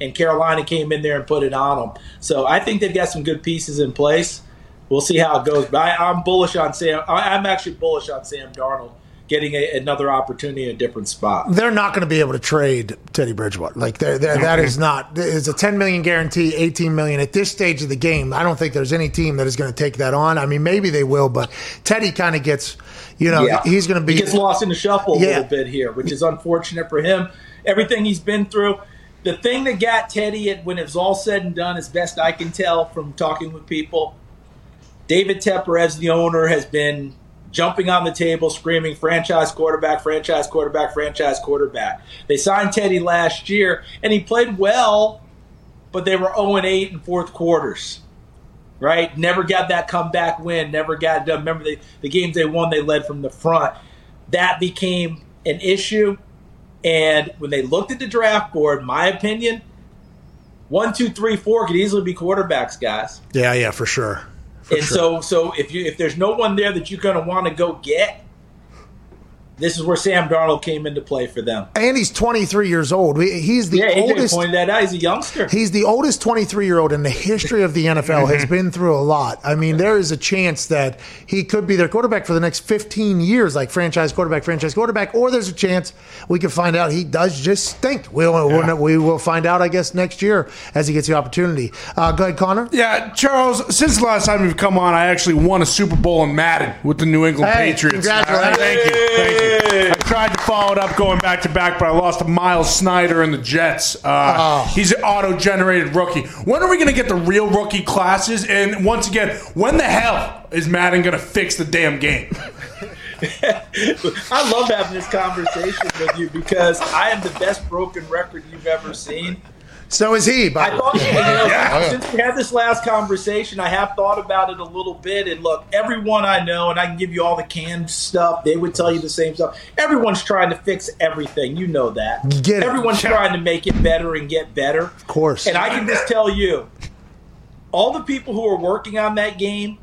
And Carolina came in there and put it on them. So I think they've got some good pieces in place. We'll see how it goes. But I, I'm bullish on Sam. I, I'm actually bullish on Sam Darnold getting a, another opportunity in a different spot. They're not going to be able to trade Teddy Bridgewater. Like they're, they're, that is not. It's a 10 million guarantee, 18 million at this stage of the game. I don't think there's any team that is going to take that on. I mean, maybe they will, but Teddy kind of gets, you know, Yeah. he's going to be. He gets lost in the shuffle a Yeah. little bit here, which is unfortunate for him. Everything he's been through. The thing that got Teddy, when it was all said and done, as best I can tell from talking with people, David Tepper, as the owner, has been jumping on the table, screaming franchise quarterback, franchise quarterback, franchise quarterback. They signed Teddy last year, and he played well, but they were 0 8 in fourth quarters. Right? Never got that comeback win, never got it done. Remember, the, the games they won, they led from the front. That became an issue. And when they looked at the draft board, my opinion, one, two, three, four could easily be quarterbacks, guys yeah, yeah, for sure. And so so if you if there's no one there that you're going to want to go get, this is where Sam Darnold came into play for them. And he's 23 years old. He's the yeah, AJ oldest. pointed that out. He's a youngster. He's the oldest 23 year old in the history of the NFL. He has *laughs* been through a lot. I mean, there is a chance that he could be their quarterback for the next 15 years, like franchise quarterback, franchise quarterback. Or there's a chance we can find out he does just stink. We'll, we'll we will find out, I guess, next year as he gets the opportunity. Uh, go ahead, Connor. Yeah, Charles, since the last time you've come on, I actually won a Super Bowl in Madden with the New England Hey, Patriots. congratulations. Thank you. Thank you. I tried to follow it up going back to back, but I lost to Miles Snyder and the Jets. Uh, Oh. He's an auto generated rookie. When are we going to get the real rookie classes? And once again, when the hell is Madden going to fix the damn game? *laughs* I love having this conversation with you because I am the best broken record you've ever seen. So is he. By I thought, you know, *laughs* Yeah. since we had this last conversation, I have thought about it a little bit. And look, everyone I know, and I can give you all the canned stuff, they would tell you the same stuff. Everyone's trying to fix everything. You know that. Get it. Everyone's trying to make it better and get better. Of course. And I can just tell you, all the people who are working on that game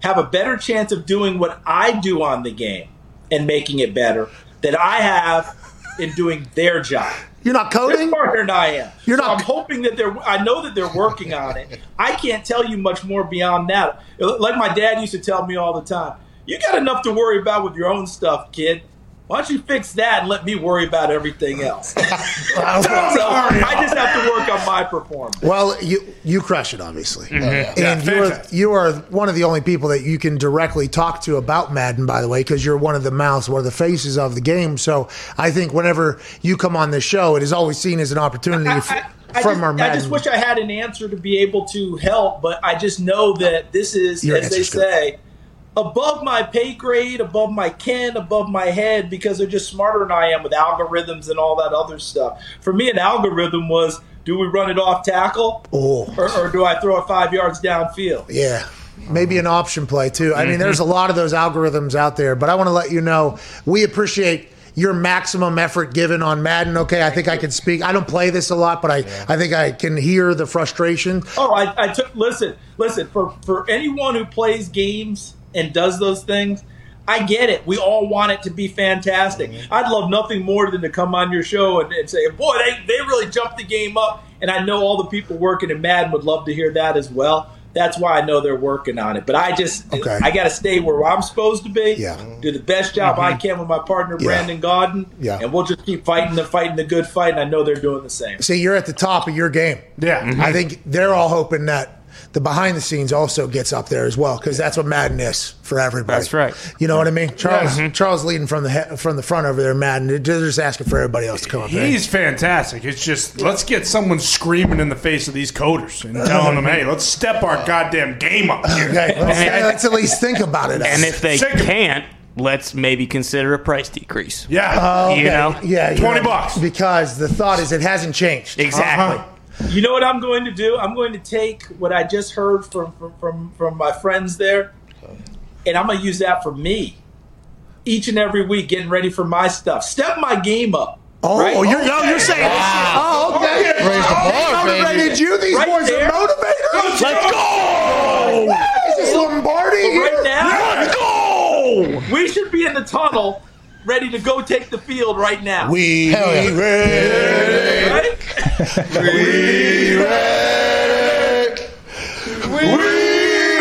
have a better chance of doing what I do on the game and making it better than I have in doing their job. You're not They're coding? smarter than I am. You're So not- I'm hoping that they're. I know that they're working on it. I can't tell you much more beyond that. Like my dad used to tell me all the time, "You got enough to worry about with your own stuff, kid. Why don't you fix that and let me worry about everything else?" *laughs* so I just have to work on my performance. Well, you you crush it, obviously, mm-hmm. and Yeah, you are you are one of the only people that you can directly talk to about Madden. By the way, because you're one of the mouths, one of the faces of the game. So I think whenever you come on this show, it is always seen as an opportunity I, f- I- I from just, our I just wish I had an answer to be able to help, but I just know that this is, Your as they say. good. Above my pay grade, above my ken, above my head, because they're just smarter than I am with algorithms and all that other stuff. For me, an algorithm was do we run it off tackle oh, or, or do I throw it five yards downfield? yeah. Maybe an option play too. I mean, mm-hmm. there's a lot of those algorithms out there, but I want to let you know we appreciate your maximum effort given on Madden? Okay, I think I can speak. I don't play this a lot, but I, I think I can hear the frustration. Oh, I, I took listen, listen for for anyone who plays games and does those things. I get it. We all want it to be fantastic. Mm-hmm. I'd love nothing more than to come on your show and, and say, "Boy, they they really jumped the game up." And I know all the people working in Madden would love to hear that as well. That's why I know they're working on it. But I just Okay. I got to stay where I'm supposed to be. Yeah. Do the best job I mm-hmm. can with my partner Yeah. Brandon Gaudin. Yeah. And we'll just keep fighting the fighting the good fight. And I know they're doing the same. See, you're at the top of your game. Yeah. I think they're all hoping that the behind the scenes also gets up there as well because that's what Madden is for everybody. That's right. You know what I mean? Charles, Charles leading from the he- from the front over there, Madden. They're just asking for everybody else to come up there. He's fantastic. It's just let's get someone screaming in the face of these coders and telling them, "Hey, let's step our goddamn game up here." Okay, let's, *laughs* let's at least think about it. And if they Shake 'em. can't, let's maybe consider a price decrease. Yeah, Oh, You know? yeah, 20 know, bucks. Because the thought is it hasn't changed. Exactly. Uh-huh. You know what I'm going to do? I'm going to take what I just heard from from from, from my friends there, and I'm going to use that for me. Each and every week, getting ready for my stuff. Step my game up. Oh, right? you're, oh, you're saying, oh, okay. Okay. Raise the oh, bar, baby. Motivated you? These Right boys there. are motivators? Let's go! Is this Lombardi here? right now, let's go. We should be in the tunnel, ready to go take the field right now. We Hell yeah. ready. Right? We ready. We ready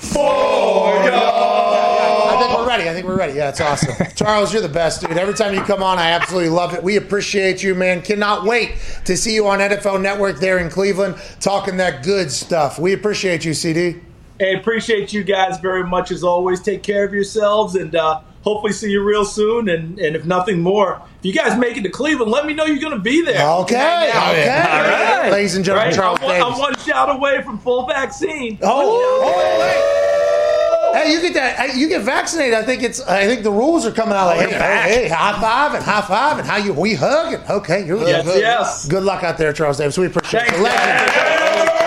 for ya. I think we're ready. I think we're ready. Yeah, it's awesome. *laughs* Charles, you're the best, dude. Every time you come on, I absolutely love it. We appreciate you, man. Cannot wait to see you on NFL Network there in Cleveland talking that good stuff. We appreciate you, CD. Hey, appreciate you guys very much as always. Take care of yourselves and uh, hopefully see you real soon. And, and if nothing more, if you guys make it to Cleveland, let me know you're going to be there. Okay. Hang out. Okay. All right. Ladies and gentlemen, Right? Charles I'm, one- Davis. I'm one shout away from full vaccine. Oh, oh, hey. Hey, you get that? hey, You get vaccinated. I think it's. I think the rules are coming out oh, like, hey, hey, hey, high five and high five and how you we hugging. Okay, you're Yes, good. yes. Good luck out there, Charles Davis. We appreciate Thanks, it.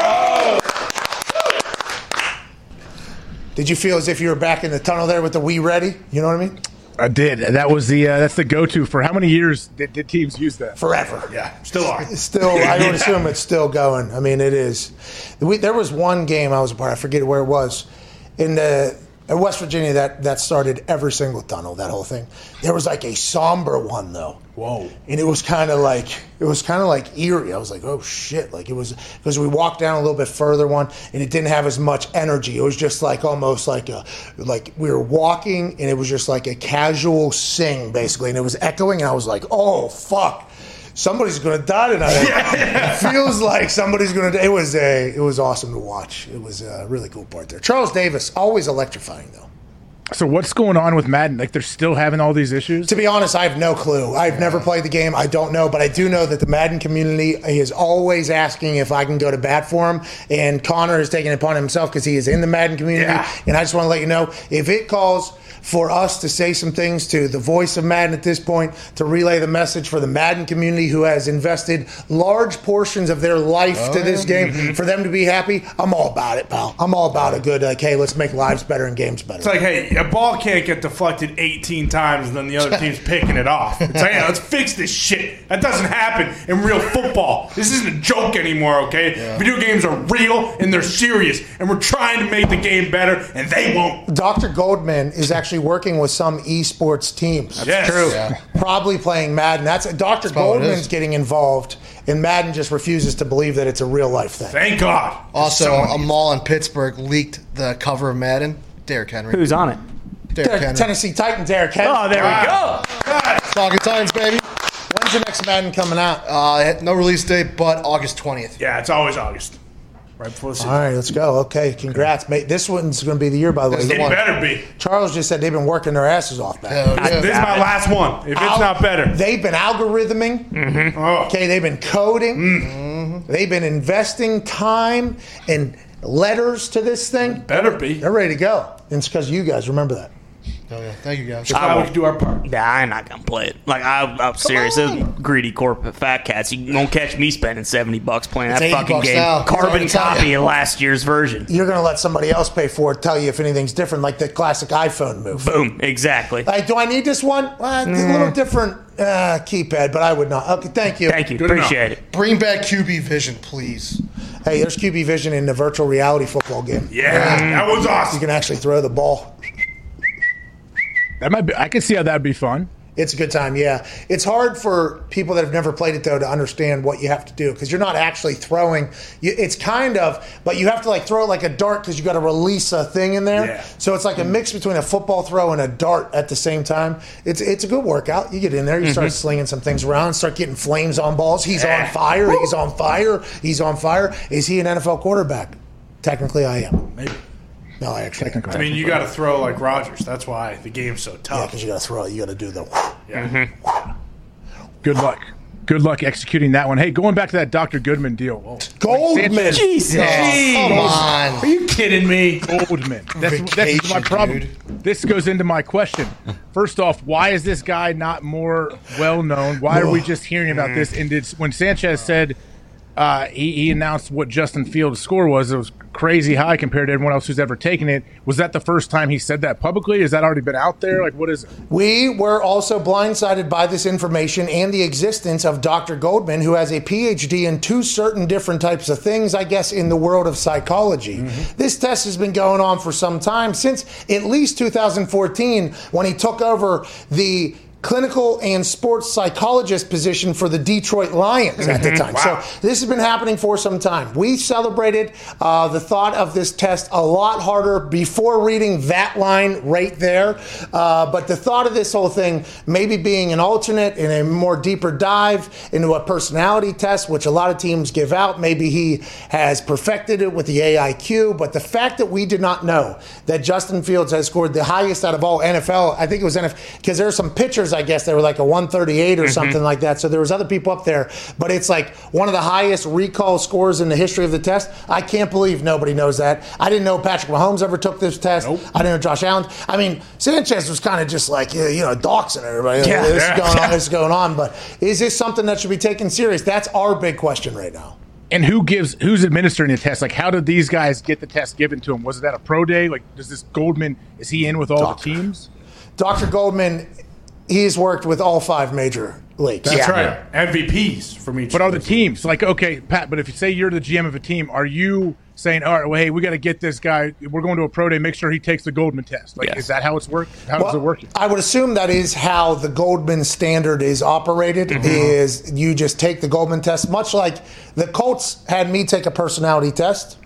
Did you feel as if you were back in the tunnel there with the "We Ready"? You know what I mean? I did. That was the uh, that's the go to for how many years did, did teams use that? Forever. yeah, still are. Still, I would assume it's still going. I mean, it is. We, there was one game I was a part. Of, I forget where it was in the in West Virginia that that started every single tunnel. That whole thing. There was like a somber one though. Whoa. And it was kind of like it was kind of like eerie. I was like, oh shit! Like it was because we walked down a little bit further one, and it didn't have as much energy. It was just like almost like a like we were walking, and it was just like a casual sing basically, and it was echoing. And I was like, oh fuck! Somebody's gonna die tonight. *laughs* yeah. It feels like somebody's gonna. die. It was a. It was awesome to watch. It was a really cool part there. Charles Davis, always electrifying though. So what's going on with Madden? Like they're still having all these issues. To be honest, I have no clue. I've never played the game. I don't know, but I do know that the Madden community is always asking if I can go to bat for him. And Connor is taking it upon himself because he is in the Madden community. Yeah. And I just want to let you know if it calls for us to say some things to the voice of Madden at this point, to relay the message for the Madden community who has invested large portions of their life to this oh, game, for them to be happy, I'm all about it, pal. I'm all about a good, like, hey, let's make lives better and games better. It's like, hey, a ball can't get deflected 18 times and then the other *laughs* team's picking it off. It's like, hey, let's fix this shit. That doesn't happen in real football. This isn't a joke anymore, okay? Video games are real and they're serious, and we're trying to make the game better, and they won't. Dr. Goldman is actually *laughs* working with some esports teams. Yes. true. Yeah. Probably playing Madden. That's Dr. how it Goldman's getting involved, and Madden just refuses to believe that it's a real life thing. Thank God. Also, Someone a mall in Pittsburgh leaked the cover of Madden. Derrick Henry. Who's on it? Derrick Ten- Henry. Tennessee Titans, Eric Henry. Oh, there we go. God. Talking Titans, baby. When's the next Madden coming out? Uh, no release date, but August 20th. Yeah, it's always August. Right before the season. All right, let's go. Okay, congrats, mate. This one's going to be the year, by the way. This the It one. better be. Charles just said they've been working their asses off, man. Hell yeah. This is my last one. If it's Al- not better. They've been algorithming. Oh. Okay, they've been coding. Mm. They've been investing time and letters to this thing. Better be. They're ready to go. And it's because you guys remember that. Oh, yeah. Thank you, guys. I we can do our part. Nah, I'm not gonna play it. Like I, I'm serious. Those greedy corporate fat cats. You won't catch me spending seventy bucks playing It's that 80 fucking bucks game. now. Carbon It's already copy of last year's version. You're going to let somebody else pay for it, tell you if anything's different, like the classic iPhone move. Boom. Exactly. Like, do I need this one? Well, it's a little different uh, keypad, but I would not. Okay, thank you. Thank you. Appreciate it. Bring back QB Vision, please. Hey, there's QB Vision in the virtual reality football game. Yeah, that was awesome. You can actually throw the ball. That might be. I could see how that'd be fun. It's a good time, yeah. It's hard for people that have never played it though to understand what you have to do because you're not actually throwing. You, it's kind of, but you have to like throw it like a dart because you got to release a thing in there. Yeah. So it's like a mix between a football throw and a dart at the same time. It's it's a good workout. You get in there, you start mm-hmm. slinging some things around, start getting flames on balls. He's on fire. He's on fire. He's on fire. Is he an NFL quarterback? Technically, I am. Maybe. No, I actually. I mean, you got to throw like Rodgers. That's why the game's so tough. Yeah, because you got to throw. You got to do the. Yeah. Mm-hmm. Good luck. Good luck executing that one. Hey, going back to that Dr. Goodman deal. Whoa. Goldman. Jesus. Come on. Are you kidding me? Goldman. That's, that's my problem. dude. This goes into my question. First off, why is this guy not more well known? Why are we just hearing about this? And did, when Sanchez said uh, he, he announced what Justin Fields' score was, it was crazy high compared to everyone else who's ever taken it. Was that the first time he said that publicly? Has that already been out there? Like, what is it? We were also blindsided by this information and the existence of Dr. Goldman, who has a PhD in two certain different types of things, I guess, in the world of psychology. This test has been going on for some time, since at least 2014, when he took over the clinical and sports psychologist position for the Detroit Lions at the time. So this has been happening for some time. We celebrated uh, the thought of this test a lot harder before reading that line right there. Uh, but the thought of this whole thing maybe being an alternate in a more deeper dive into a personality test, which a lot of teams give out. Maybe he has perfected it with the AIQ. But the fact that we did not know that Justin Fields has scored the highest out of all NFL, I think it was NFL, because there are some pitchers, I guess, they were like a 138 or mm-hmm. something like that. So there was other people up there, but it's like one of the highest recall scores in the history of the test. I can't believe nobody knows that. I didn't know Patrick Mahomes ever took this test. I didn't know Josh Allen. I mean, Sanchez was kind of just like, you know, doxing everybody. Yeah. this is going on, this is going on. But is this something that should be taken serious? That's our big question right now. And who gives? Who's administering the test? Like, how did these guys get the test given to them? Was it at a pro day? Like, does this Goldman? Is he in with all Doctor. the teams? Dr. Goldman, he's worked with all five major leagues. That's right. MVPs from each. But are the teams like okay, Pat? But if you say you're the GM of a team, are you saying, all right, well, hey, we got to get this guy. We're going to a pro day. Make sure he takes the Goldman test. Like, Yes. is that how it's worked? How does it work? I would assume that is how the Goldman standard is operated. Mm-hmm. Is you just take the Goldman test, much like the Colts had me take a personality test.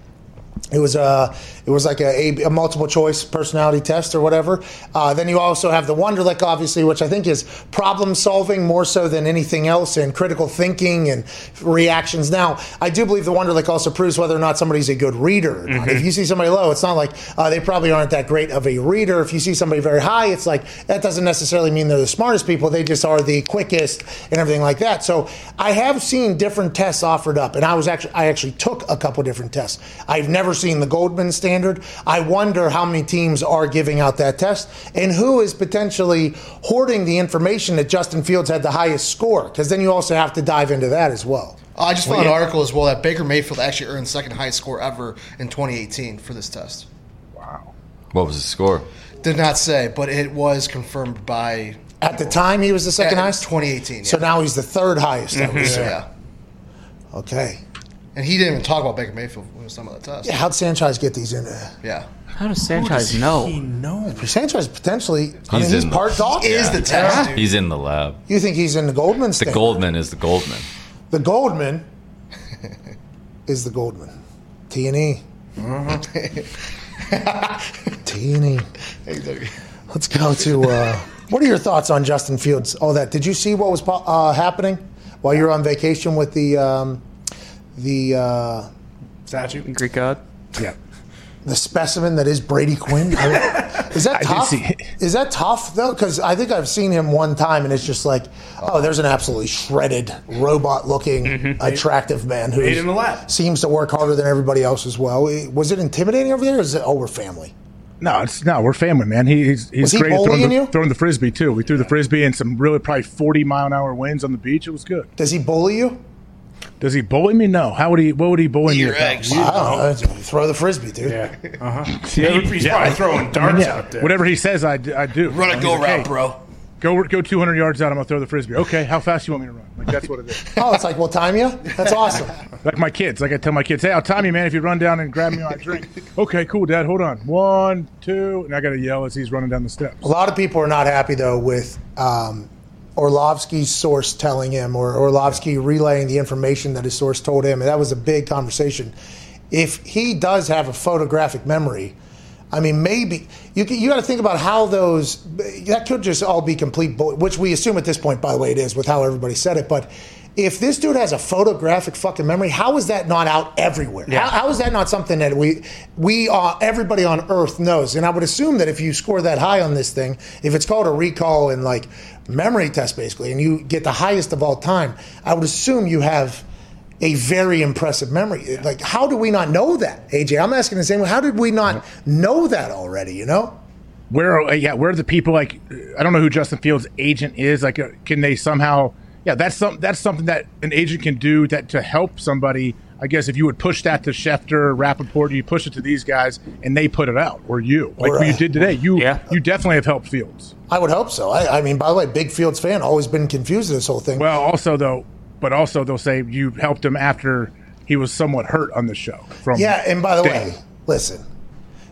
It was a, it was like a, a, a multiple choice personality test or whatever. Uh, then you also have the Wonderlic, obviously, which I think is problem solving more so than anything else, and critical thinking and reactions. Now, I do believe the Wonderlic also proves whether or not somebody's a good reader not. If you see somebody low, it's not like uh, they probably aren't that great of a reader. If you see somebody very high, it's like that doesn't necessarily mean they're the smartest people. They just are the quickest and everything like that. So I have seen different tests offered up, and I was actually I actually took a couple different tests. I've never seen the Goldman standard. I wonder how many teams are giving out that test and who is potentially hoarding the information that Justin Fields had the highest score. Because then you also have to dive into that as well. I just found an article as well that Baker Mayfield actually earned second highest score ever in 2018 for this test. Wow. What was the score? Did not say, but it was confirmed by At the time, he was the second at highest. 2018. So now he's the third highest. I would yeah, say. yeah. Okay. And he didn't even talk about Baker Mayfield when he was talking about the test. Yeah, how'd Sanchez get these in there? Yeah. How does Sanchez know? Sanchez potentially. I mean, He's he's in the- part dog. Is the test, dude. He's in the lab. You think he's in the Goldman? The standard? Goldman is the Goldman. The Goldman is the Goldman. T and E. *laughs* T and E. Let's go to. Uh, what are your thoughts on Justin Fields? All that. Did you see what was po- uh, happening while you were on vacation with the um, the uh, statue. Greek god. Yeah. the specimen that is Brady Quinn? I *laughs* mean, is that I tough? see it. Is that tough though? Because I think I've seen him one time, and it's just like, oh, there's an absolutely shredded, robot-looking, attractive man who Made in the lab. seems to work harder than everybody else as well. Was it intimidating over there? Or is it oh, we're family? No, it's no. We're family, man. He, he's he's he great at throwing the, you? throwing the frisbee too. We threw the frisbee and some really probably forty mile an hour winds on the beach. It was good. Does he bully you? Does he bully me? No. How would he? What would he bully me Your about? eggs. I don't. Throw the frisbee, dude. Yeah. *laughs* Uh huh. Yeah, he's yeah, probably I- throwing I mean, darts yeah, out there. Whatever he says, I, d- I do. Run a He's go like, route, hey, bro. Go go 200 yards out. I'm gonna throw the frisbee. Okay, how fast you want me to run? Like that's what it is. *laughs* Oh, it's like we'll time you. That's awesome. *laughs* Like my kids. Like I tell my kids, hey, I'll time you, man, if you run down and grab me my drink. Okay, cool, Dad. Hold on. One, two, and I gotta yell as he's running down the steps. A lot of people are not happy though with um, Orlovsky's source telling him, or Orlovsky relaying the information that his source told him, and that was a big conversation. If he does have a photographic memory, I mean, maybe you you got to think about how those that could just all be complete, bull, which we assume at this point, by the way, it is with how everybody said it, but. If this dude has a photographic fucking memory, how is that not out everywhere? How, how is that not something that we, we, uh, everybody on Earth knows? And I would assume that if you score that high on this thing, if it's called a recall and like memory test basically, and you get the highest of all time, I would assume you have a very impressive memory. Like, how do we not know that, AJ? I'm asking the same way. How did we not know that already? You know? Where, uh, yeah, where are the people? Like, I don't know who Justin Fields' agent is. Like, uh, can they somehow? Yeah, that's some that's something that an agent can do that to help somebody. I guess if you would push that to Schefter, Rapoport, you push it to these guys, and they put it out, or you, like Or, what you uh, did today. You, Yeah. you definitely have helped Fields. I would hope so. I, I mean, by the way, big Fields fan, always been confused with this whole thing. Well, also though, but also they'll say you helped him after he was somewhat hurt on the show. From Yeah, and by the Dan. way, listen,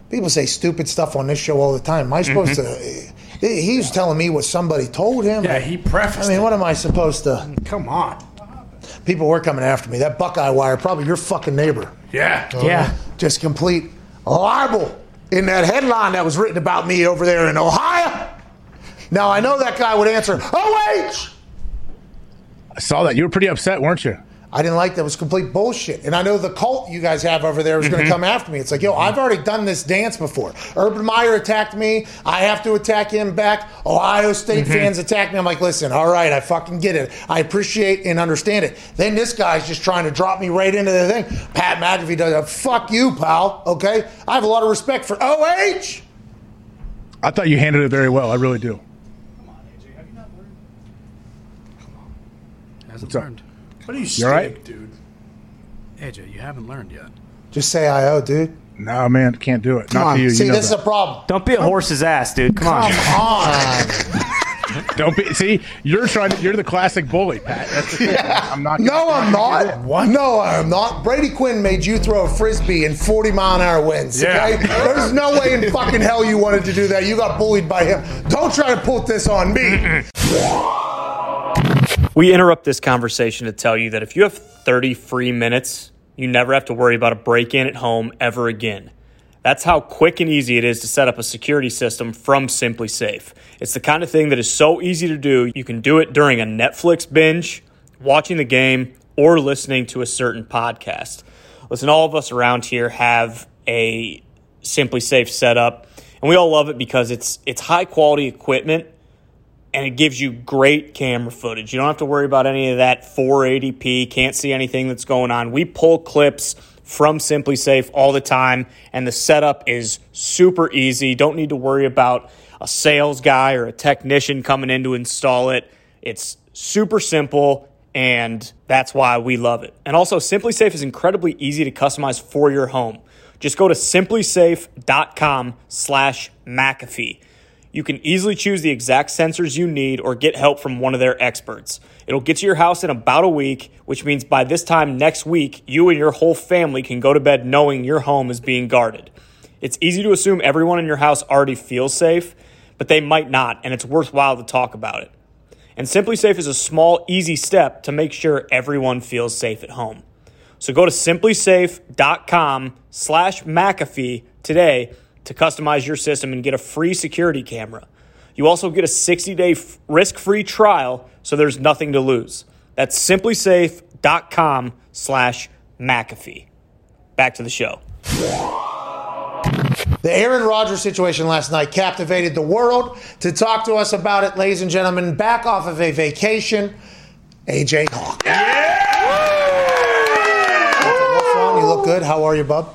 people say stupid stuff on this show all the time. Am I supposed to? He was telling me what somebody told him. Yeah, he prefaced I mean, it. what am I supposed to? Come on. People were coming after me. That Buckeye wire, probably your fucking neighbor. Yeah. Yeah. Just complete libel in that headline that was written about me over there in Ohio. Now I know that guy would answer, "Oh I saw that you were pretty upset, weren't you? I didn't like that. It was complete bullshit. And I know the cult you guys have over there is going to mm-hmm. come after me. It's like, yo, I've already done this dance before. Urban Meyer attacked me. I have to attack him back. Ohio State mm-hmm. fans attack me. I'm like, listen, all right, I fucking get it. I appreciate and understand it. Then this guy's just trying to drop me right into the thing. Pat McAfee does that. fuck you, pal. Okay? I have a lot of respect for OH. I thought you handled it very well. I really do. Come on, AJ. Have you not learned? Come on. Hasn't What's up? Learned. What are you You all right? stink, dude? AJ, you haven't learned yet. Just say IO, dude. No, man, can't do it. Come Not on. to you. See, you know this that. is a problem. Don't be a horse's ass, dude. Come on. Come on. *laughs* Don't be. See, you're trying. To, you're the classic bully, Pat. That's the thing. I'm not. No, I'm not. What? No, I'm not. Brady Quinn made you throw a frisbee in 40 mile an hour winds. Yeah. Okay? There's no way in fucking hell you wanted to do that. You got bullied by him. Don't try to put this on me. *laughs* We interrupt this conversation to tell you that if you have 30 free minutes, you never have to worry about a break in at home ever again. That's how quick and easy it is to set up a security system from SimpliSafe. It's the kind of thing that is so easy to do, you can do it during a Netflix binge, watching the game, or listening to a certain podcast. Listen, all of us around here have a SimpliSafe setup, and we all love it because it's it's high quality equipment and it gives you great camera footage. You don't have to worry about any of that 480p, can't see anything that's going on. We pull clips from SimpliSafe all the time, and the setup is super easy. Don't need to worry about a sales guy or a technician coming in to install it. It's super simple, and that's why we love it. And also, SimpliSafe is incredibly easy to customize for your home. Just go to simplisafe.com slash McAfee. You can easily choose the exact sensors you need or get help from one of their experts. It'll get to your house in about a week, which means by this time next week, you and your whole family can go to bed knowing your home is being guarded. It's easy to assume everyone in your house already feels safe, but they might not, and it's worthwhile to talk about it. And SimpliSafe is a small, easy step to make sure everyone feels safe at home. So go to simplisafe.com slash McAfee today to customize your system and get a free security camera. You also get a 60-day risk-free trial, so there's nothing to lose. That's simplisafe.com slash McAfee. Back to the show. The Aaron Rodgers situation last night captivated the world. To talk to us about it, ladies and gentlemen, back off of a vacation, AJ Hawk. Yeah! What's wrong? You look good. How are you, bub?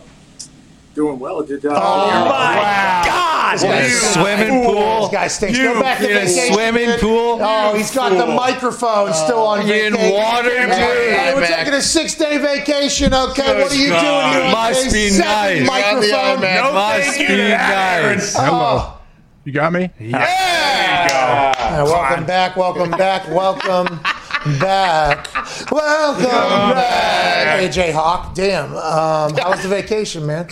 Doing well. Did uh, Oh, my God! This You swimming fool. pool. This guy stinks. You Go back to in a vacation. swimming dude. pool? Oh, he's got the fool. microphone still on You in water, dude? Hey, we're Back. taking a six-day vacation. Okay, what are you God. doing here? Must be Second nice. Microphone. No, Must be nice. Hello. You got me? Uh, welcome back. Welcome back. Welcome back. Welcome back. AJ Hawk. Damn. Um, how was the vacation, man?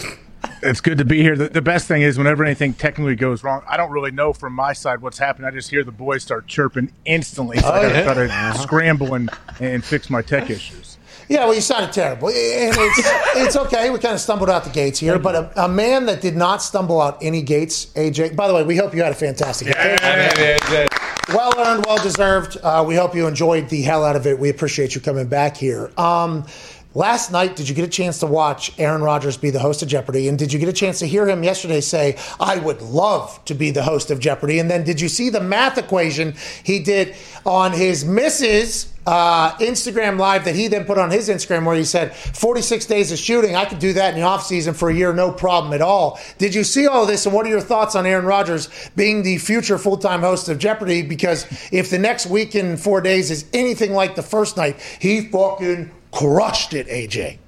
It's good to be here. The, the best thing is whenever anything technically goes wrong, I don't really know from my side what's happening. I just hear the boys start chirping instantly. So Oh, I gotta yeah. try to Uh-huh. scramble and, and fix my tech issues. Yeah, well, you sounded terrible, and it's *laughs* it's okay. We kind of stumbled out the gates here, but a, a man that did not stumble out any gates, AJ. By the way, we hope you had a fantastic. vacation. Well earned, well deserved. Uh, we hope you enjoyed the hell out of it. We appreciate you coming back here. Um, last night, did you get a chance to watch Aaron Rodgers be the host of Jeopardy? And did you get a chance to hear him yesterday say, I would love to be the host of Jeopardy? And then did you see the math equation he did on his misses? Uh, Instagram live that he then put on his Instagram where he said 46 days of shooting. I could do that in the offseason for a year, no problem at all. Did you see all this? And what are your thoughts on Aaron Rodgers being the future full time host of Jeopardy? Because if the next week in four days is anything like the first night, he fucking crushed it, AJ.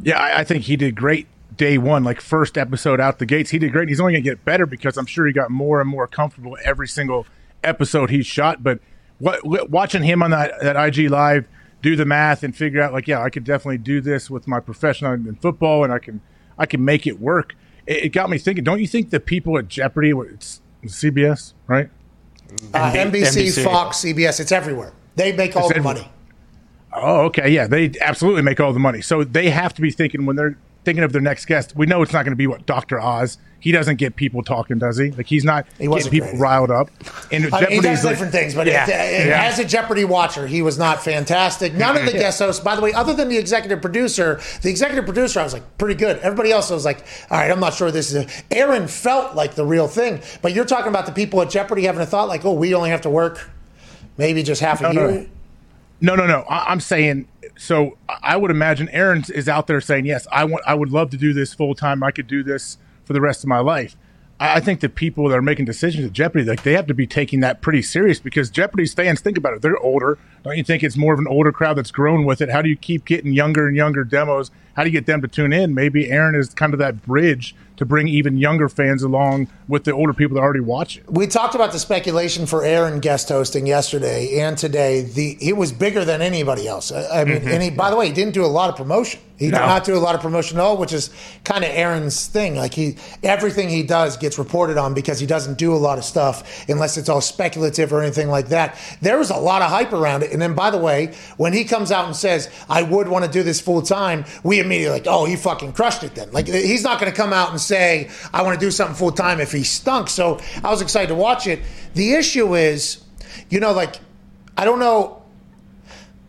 Yeah, I, I think he did great day one, like first episode out the gates. He did great. He's only going to get better because I'm sure he got more and more comfortable every single episode he shot. But what, watching him on that, that IG live do the math and figure out, like, yeah, I could definitely do this with my profession in football, and I can I can make it work. It, it got me thinking. Don't you think the people at Jeopardy, it's CBS, right? Uh, NBC, NBC. Fox, CBS, it's everywhere. They make all It's the everywhere. money. Oh, okay. Yeah, they absolutely make all the money. So they have to be thinking when they're thinking of their next guest. We know it's not going to be what Dr. Oz. He doesn't get people talking, does he? Like he's not He getting people great. riled up. And I mean, he does like- different things, but Yeah. it- it- Yeah. as a Jeopardy watcher, he was not fantastic. None of the guest hosts, by the way, other than the executive producer, the executive producer, I was like, pretty good. Everybody else, I was like, all right, I'm not sure this is. A, Aaron felt like the real thing, but you're talking about the people at Jeopardy having a thought like, oh, we only have to work maybe just half a No, year. no. No, no, no. I, I'm saying. So I would imagine Aaron is out there saying, "Yes, I want. I would love to do this full time. I could do this for the rest of my life." I I think the people that are making decisions at Jeopardy, like they have to be taking that pretty serious because Jeopardy's fans think about it. They're older. Don't you think it's more of an older crowd that's grown with it? How do you keep getting younger and younger demos? How do you get them to tune in? Maybe Aaron is kind of that bridge to bring even younger fans along with the older people that already watch it. We talked about the speculation for Aaron guest hosting yesterday and today. The it was bigger than anybody else. I, I mean, Mhm. and he, by the way, he didn't do a lot of promotion. He No. did not do a lot of promotion at all, which is kind of Aaron's thing. Like he, everything he does gets reported on because he doesn't do a lot of stuff unless it's all speculative or anything like that. There was a lot of hype around it. And then, by the way, when he comes out and says, "I would want to do this full time," we immediately like, "Oh, he fucking crushed it." Then, like, he's not going to come out and say, "I want to do something full time" if he stunk. So I was excited to watch it. The issue is, you know, like, I don't know.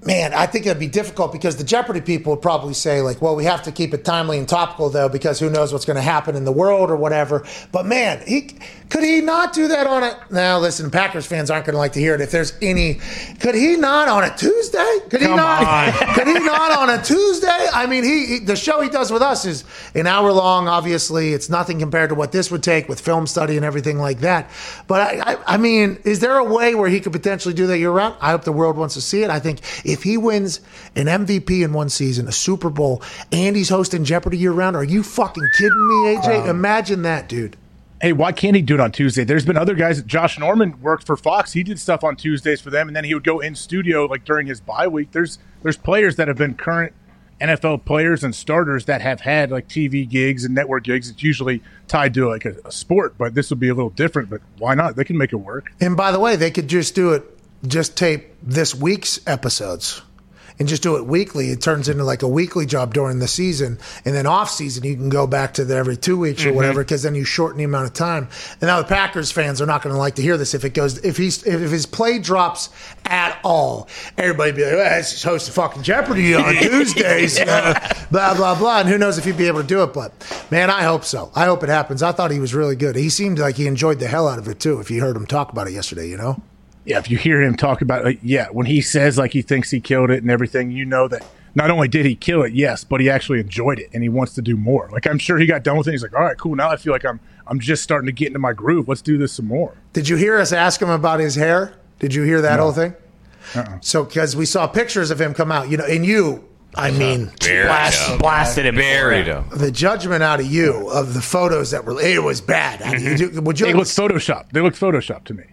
Man, I think it'd be difficult because the Jeopardy people would probably say, like, well, we have to keep it timely and topical, though, because who knows what's going to happen in the world or whatever. But man, he could he not do that on a. Now, listen, Packers fans aren't going to like to hear it. If there's any, could he not on a Tuesday? Could he Come not? on. *laughs* could he not on a Tuesday? I mean, he, he the show he does with us is an hour long. Obviously, it's nothing compared to what this would take with film study and everything like that. But I, I, I mean, is there a way where he could potentially do that year round? I hope the world wants to see it. I think if he wins an MVP in one season, a Super Bowl, and he's hosting Jeopardy year round, are you fucking kidding me, AJ? Imagine that, dude. Hey, why can't he do it on Tuesday? There's been other guys. Josh Norman worked for Fox. He did stuff on Tuesdays for them, and then he would go in studio like during his bye week. There's there's players that have been current NFL players and starters that have had like TV gigs and network gigs. It's usually tied to like a, a sport, but this would be a little different. But why not? They can make it work. And by the way, they could just do it, just tape this week's episodes and just do it weekly. It turns into like a weekly job during the season. And then off season, you can go back to the every two weeks or Mhm. whatever, because then you shorten the amount of time. And now the Packers fans are not going to like to hear this if it goes, if he's, if his play drops at all, everybody be like, well, he's hosting fucking Jeopardy on *laughs* Tuesdays, uh, blah, blah, blah. And who knows if he'd be able to do it. But man, I hope so. I hope it happens. I thought he was really good. He seemed like he enjoyed the hell out of it too, if you heard him talk about it yesterday, you know? Yeah, if you hear him talk about, like, yeah, when he says like he thinks he killed it and everything, you know that not only did he kill it, yes, but he actually enjoyed it and he wants to do more. Like I'm sure he got done with it. He's like, all right, cool. Now I feel like I'm I'm just starting to get into my groove. Let's do this some more. Did you hear us ask him about his hair? Did you hear that No. whole thing? Uh-uh. So, because we saw pictures of him come out, you know, and you, I mean, Blast, blasted him. Buried him. the judgment out of you of the photos that were, it was bad. I mean, you- would They you look photoshopped. They look photoshopped to me.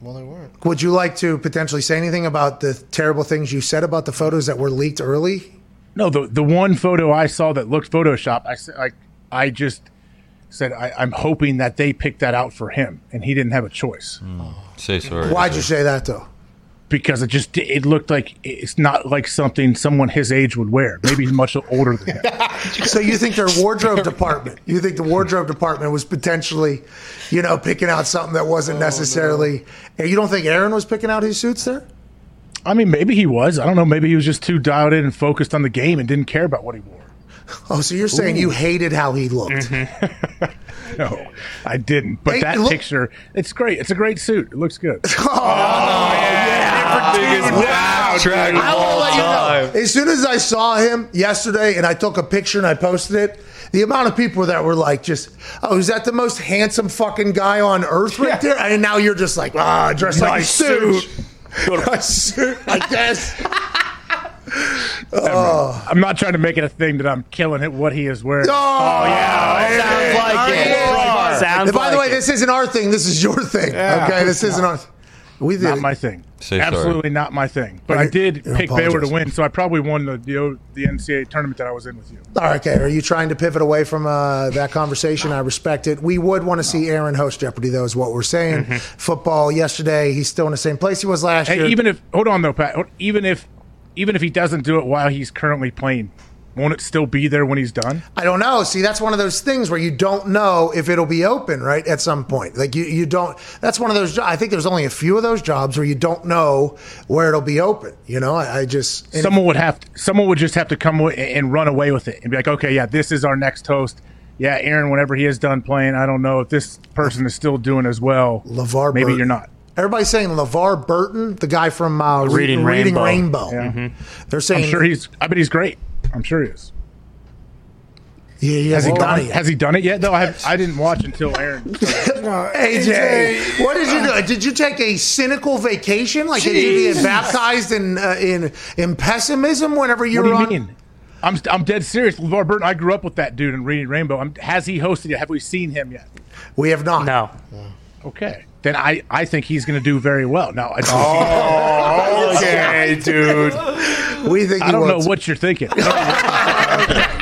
Well, they weren't. would you like to potentially say anything about the terrible things you said about the photos that were leaked early? No, the the one photo I saw that looked photoshopped, I said like I just said I, I'm hoping that they picked that out for him and he didn't have a choice. Hmm. Say sorry. Why'd you say that though? Because it just it looked like it's not like something someone his age would wear. Maybe he's much older than him. *laughs* So you think their wardrobe department? You think the wardrobe department was potentially, you know, picking out something that wasn't necessarily? And you don't think Aaron was picking out his suits there? I mean, maybe he was. I don't know. Maybe he was just too dialed in and focused on the game and didn't care about what he wore. Oh, so you're saying you hated how he looked? Mm-hmm. *laughs* No, I didn't. But Hey, that look- picture, it's great. It's a great suit. It looks good. *laughs* Biggest backtrack I of want all let you time. know. As soon as I saw him yesterday and I took a picture and I posted it, the amount of people that were like, just, oh, is that the most handsome fucking guy on earth right there? And now you're just like, ah, dressed like a Nice suit. suit. *laughs* Nice suit, I guess. I'm not trying to make it a thing that I'm killing it what he is wearing. Oh, yeah. Sounds like it. Yeah. Sounds And by the like way, it. this isn't our thing. This is your thing. Okay, this isn't our. We did. Not my thing. Say sorry. Absolutely not my thing. But Okay. I did Yeah, pick Baylor to win, so I probably won the, the the NCAA tournament that I was in with you. All right, okay. Are you trying to pivot away from uh, that conversation? I respect it. We would want to see Aaron host Jeopardy, though, is what we're saying. Football yesterday, he's still in the same place he was last Hey, year. even if hold on though, Pat. Even if even if he doesn't do it while he's currently playing, won't it still be there when he's done? I don't know. See, that's one of those things where you don't know if it'll be open, right? At some point, like you, you don't. That's one of those. I think there's only a few of those jobs where you don't know where it'll be open. You know, I, I just and someone would have to, someone would just have to come and run away with it and be like, okay, yeah, this is our next host. Yeah, Aaron, whenever he is done playing, I don't know if this person is still doing as well. LeVar maybe Burton. you're not. Everybody's saying LeVar Burton, the guy from uh, Reading Reading Rainbow. Rainbow. Yeah. They're saying I'm sure he's. I bet he's great. I'm sure he is. Yeah, he Has he hasn't done done it? it. Has he done it yet? Though I have, I didn't watch until Aaron. *laughs* AJ, what did you do? Did you take a cynical vacation? Like did you get baptized in uh, in in pessimism whenever you what were do you on? mean? I'm I'm dead serious. LeVar Burton. I grew up with that dude in Reading Rainbow. I'm, has he hosted yet? Have we seen him yet? We have not. No. Okay, then I I think he's going to do very well. Now I, Oh, *laughs* okay, dude. We think I don't will know what you're thinking. *laughs*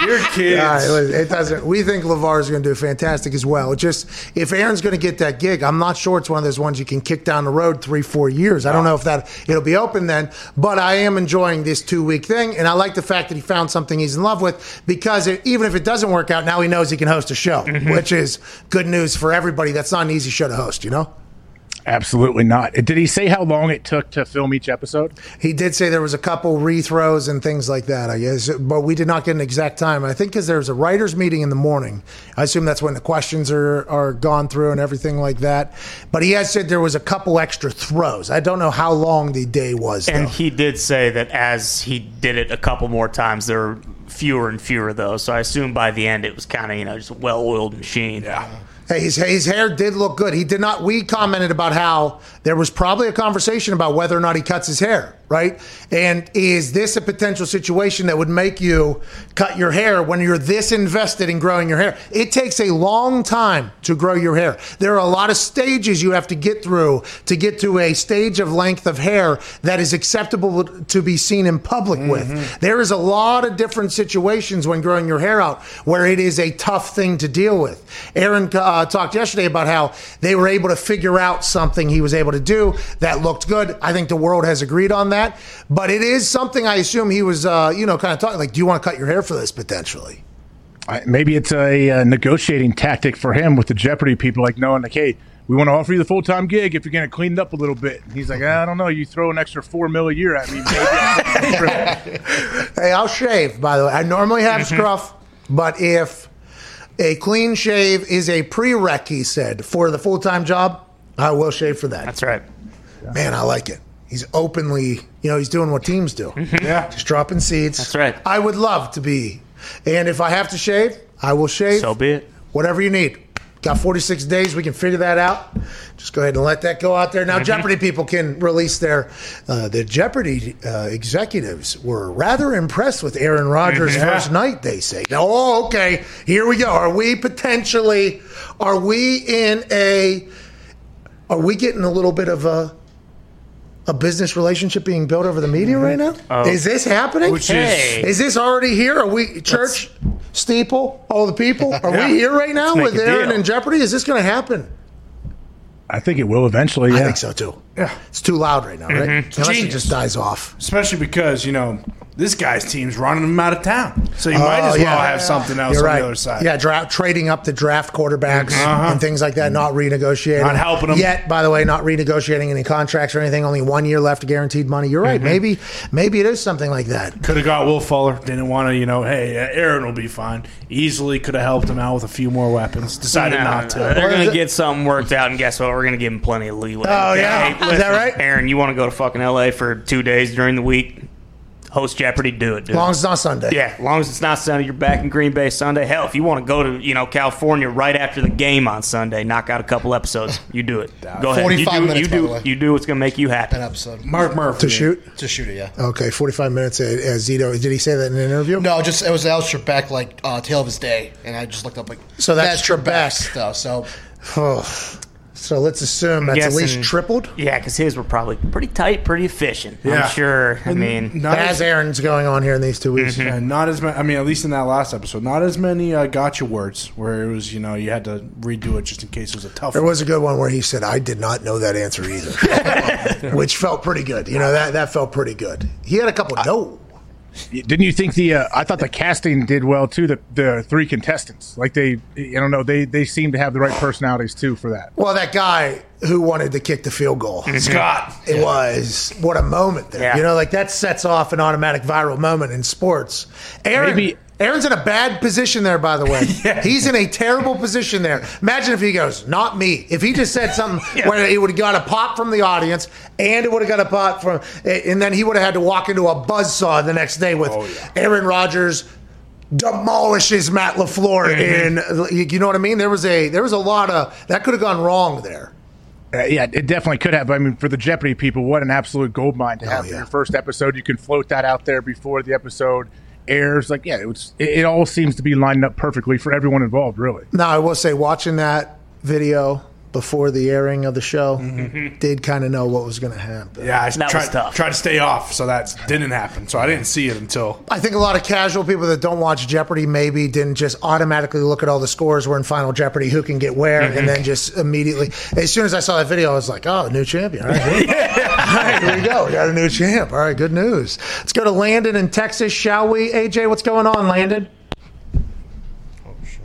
You're kids. All right, it doesn't. We think Levar is going to do fantastic as well. It just if Aaron's going to get that gig, I'm not sure it's one of those ones you can kick down the road three, four years. I don't know if that it'll be open then, but I am enjoying this two week thing, and I like the fact that he found something he's in love with because it, even if it doesn't work out, now he knows he can host a show, mm-hmm. which is good news for everybody. That's not an easy show to host, you know. Absolutely not. Did he say how long it took to film each episode? He did say there was a couple rethrows and things like that, I guess, but we did not get an exact time. I think because there's a writers' meeting in the morning. I assume that's when the questions are, are gone through and everything like that. But he has said there was a couple extra throws. I don't know how long the day was. And though. he did say that as he did it a couple more times, there were fewer and fewer of those. So I assume by the end it was kind of you know just a well-oiled machine. Yeah. Hey, his, his hair did look good. He did not. We commented about how there was probably a conversation about whether or not he cuts his hair, right? And is this a potential situation that would make you cut your hair when you're this invested in growing your hair? It takes a long time to grow your hair. There are a lot of stages you have to get through to get to a stage of length of hair that is acceptable to be seen in public with. There is a lot of different situations when growing your hair out where it is a tough thing to deal with. Aaron uh, talked yesterday about how they were able to figure out something he was able to do that looked good. I think the world has agreed on that, but it is something I assume he was, uh, you know, kind of talking like, do you want to cut your hair for this potentially? Maybe it's a, uh negotiating tactic for him with the Jeopardy people, like knowing, like, hey, we want to offer you the full time gig if you're going to clean it up a little bit. And he's like, I don't know, you throw an extra four mil a year at me, maybe. *laughs* Hey, I'll shave, by the way. I normally have scruff, but if a clean shave is a prereq, he said, for the full time job, I will shave for that. That's right. Man, I like it. He's openly, you know, he's doing what teams do. Mm-hmm. Yeah. Just dropping seeds. That's right. I would love to be. And if I have to shave, I will shave. So be it. Whatever you need. Got 46 days. We can figure that out. Just go ahead and let that go out there. Mm-hmm. Now, Jeopardy people can release their. Uh, the Jeopardy uh, executives were rather impressed with Aaron Rodgers' Mm-hmm. First night. They say, "Oh, okay. Here we go. Are we potentially? Are we in a? Are we getting a little bit of a?" A business relationship being built over the media right now? Oh. Is this happening? Which is- Hey. Is this already here? Are we church steeple? All the people? Are *laughs* Yeah. we here right now make with a Aaron deal. and Jeopardy? Is this going to happen? I think it will eventually. Yeah. I think so too. Yeah. It's too loud right now, right? Mm-hmm. Unless it just dies off. Especially because, you know, this guy's team's running him out of town. So you might Oh, as well yeah. have something else You're on right. the other side. Yeah, draft, trading up the draft quarterbacks Uh-huh. and things like that, not renegotiating. Not helping 'em. Yet, by the way, not renegotiating any contracts or anything. Only one year left guaranteed money. You're Mm-hmm. right. Maybe maybe it is something like that. Could have got Will Fuller. Didn't want to, you know, hey, uh, Aaron will be fine. Easily could have helped him out with a few more weapons. Decided No, not to. no, They're going to get something worked out, and guess what? We're going to give him plenty of leeway. Oh, yeah? Is that right? Aaron, you want to go to fucking LA for two days during the week? Host Jeopardy, do it, dude. Long as it's not Sunday. yeah, long as it's not Sunday, you're back in Green Bay Sunday. Hell, if you want to go to you know California right after the game on Sunday, knock out a couple episodes, you do it. Go ahead, 45 you do, minutes, you by do, the way. you do what's going to make you happy. An episode Mark Murphy. To shoot? to shoot it. Yeah. Okay, 45 minutes. Uh, uh, Zito, did he say that in an interview? No, just it was Al Trebek like uh, tale of his day, and I just looked up like So that's Trebek's Trebek. stuff. So *sighs* Oh. So let's assume that's at least tripled. Yeah, because his were probably pretty tight, pretty efficient. Yeah. I'm sure. I mean, Not As as, Aaron's going on here in these two weeks. yeah, not as many. I mean, at least in that last episode, not as many uh, gotcha words where it was, you know, you had to redo it just in case it was a tough There one. was a good one where he said, "I did not know that answer either," *laughs* which felt pretty good. You know that that felt pretty good. He had a couple no. Didn't you think the? Uh, I thought the casting did well too. The the three contestants, like they, I don't know, they they seem to have the right personalities too for that. Well, that guy who wanted to kick the field goal, Scott. it was what a moment there. Yeah. You know, like that sets off an automatic viral moment in sports. Aaron. Maybe- Aaron's in a bad position there, by the way. *laughs* He's in a terrible position there. Imagine if he goes, not me. If he just said something *laughs* where it would have got a pop from the audience and it would have got a pop from, and then he would have had to walk into a buzzsaw the next day with Aaron Rodgers demolishes Matt LaFleur in, you know what I mean? There was a, there was a lot of, that could have gone wrong there. Uh, yeah, it definitely could have. I mean, for the Jeopardy people, what an absolute gold mine to have for yeah. your first episode. You can float that out there before the episode airs. Like, yeah, it was. It, it all seems to be lined up perfectly for everyone involved. Really. Now, I will say, watching that video before the airing of the show, Mm-hmm. did kind of know what was going to happen. Yeah, I That was tried, tough. tried to stay off, so that didn't happen. So I didn't see it until. I think a lot of casual people that don't watch Jeopardy maybe didn't just automatically look at all the scores. We're in Final Jeopardy, who can get where, Mm-hmm. and then just immediately. As soon as I saw that video, I was like, "Oh, new champion! All right, *laughs* all right here we go. We got a new champ. All right, good news. Let's go to Landon in Texas, shall we? AJ, what's going on, Landon? Oh shit.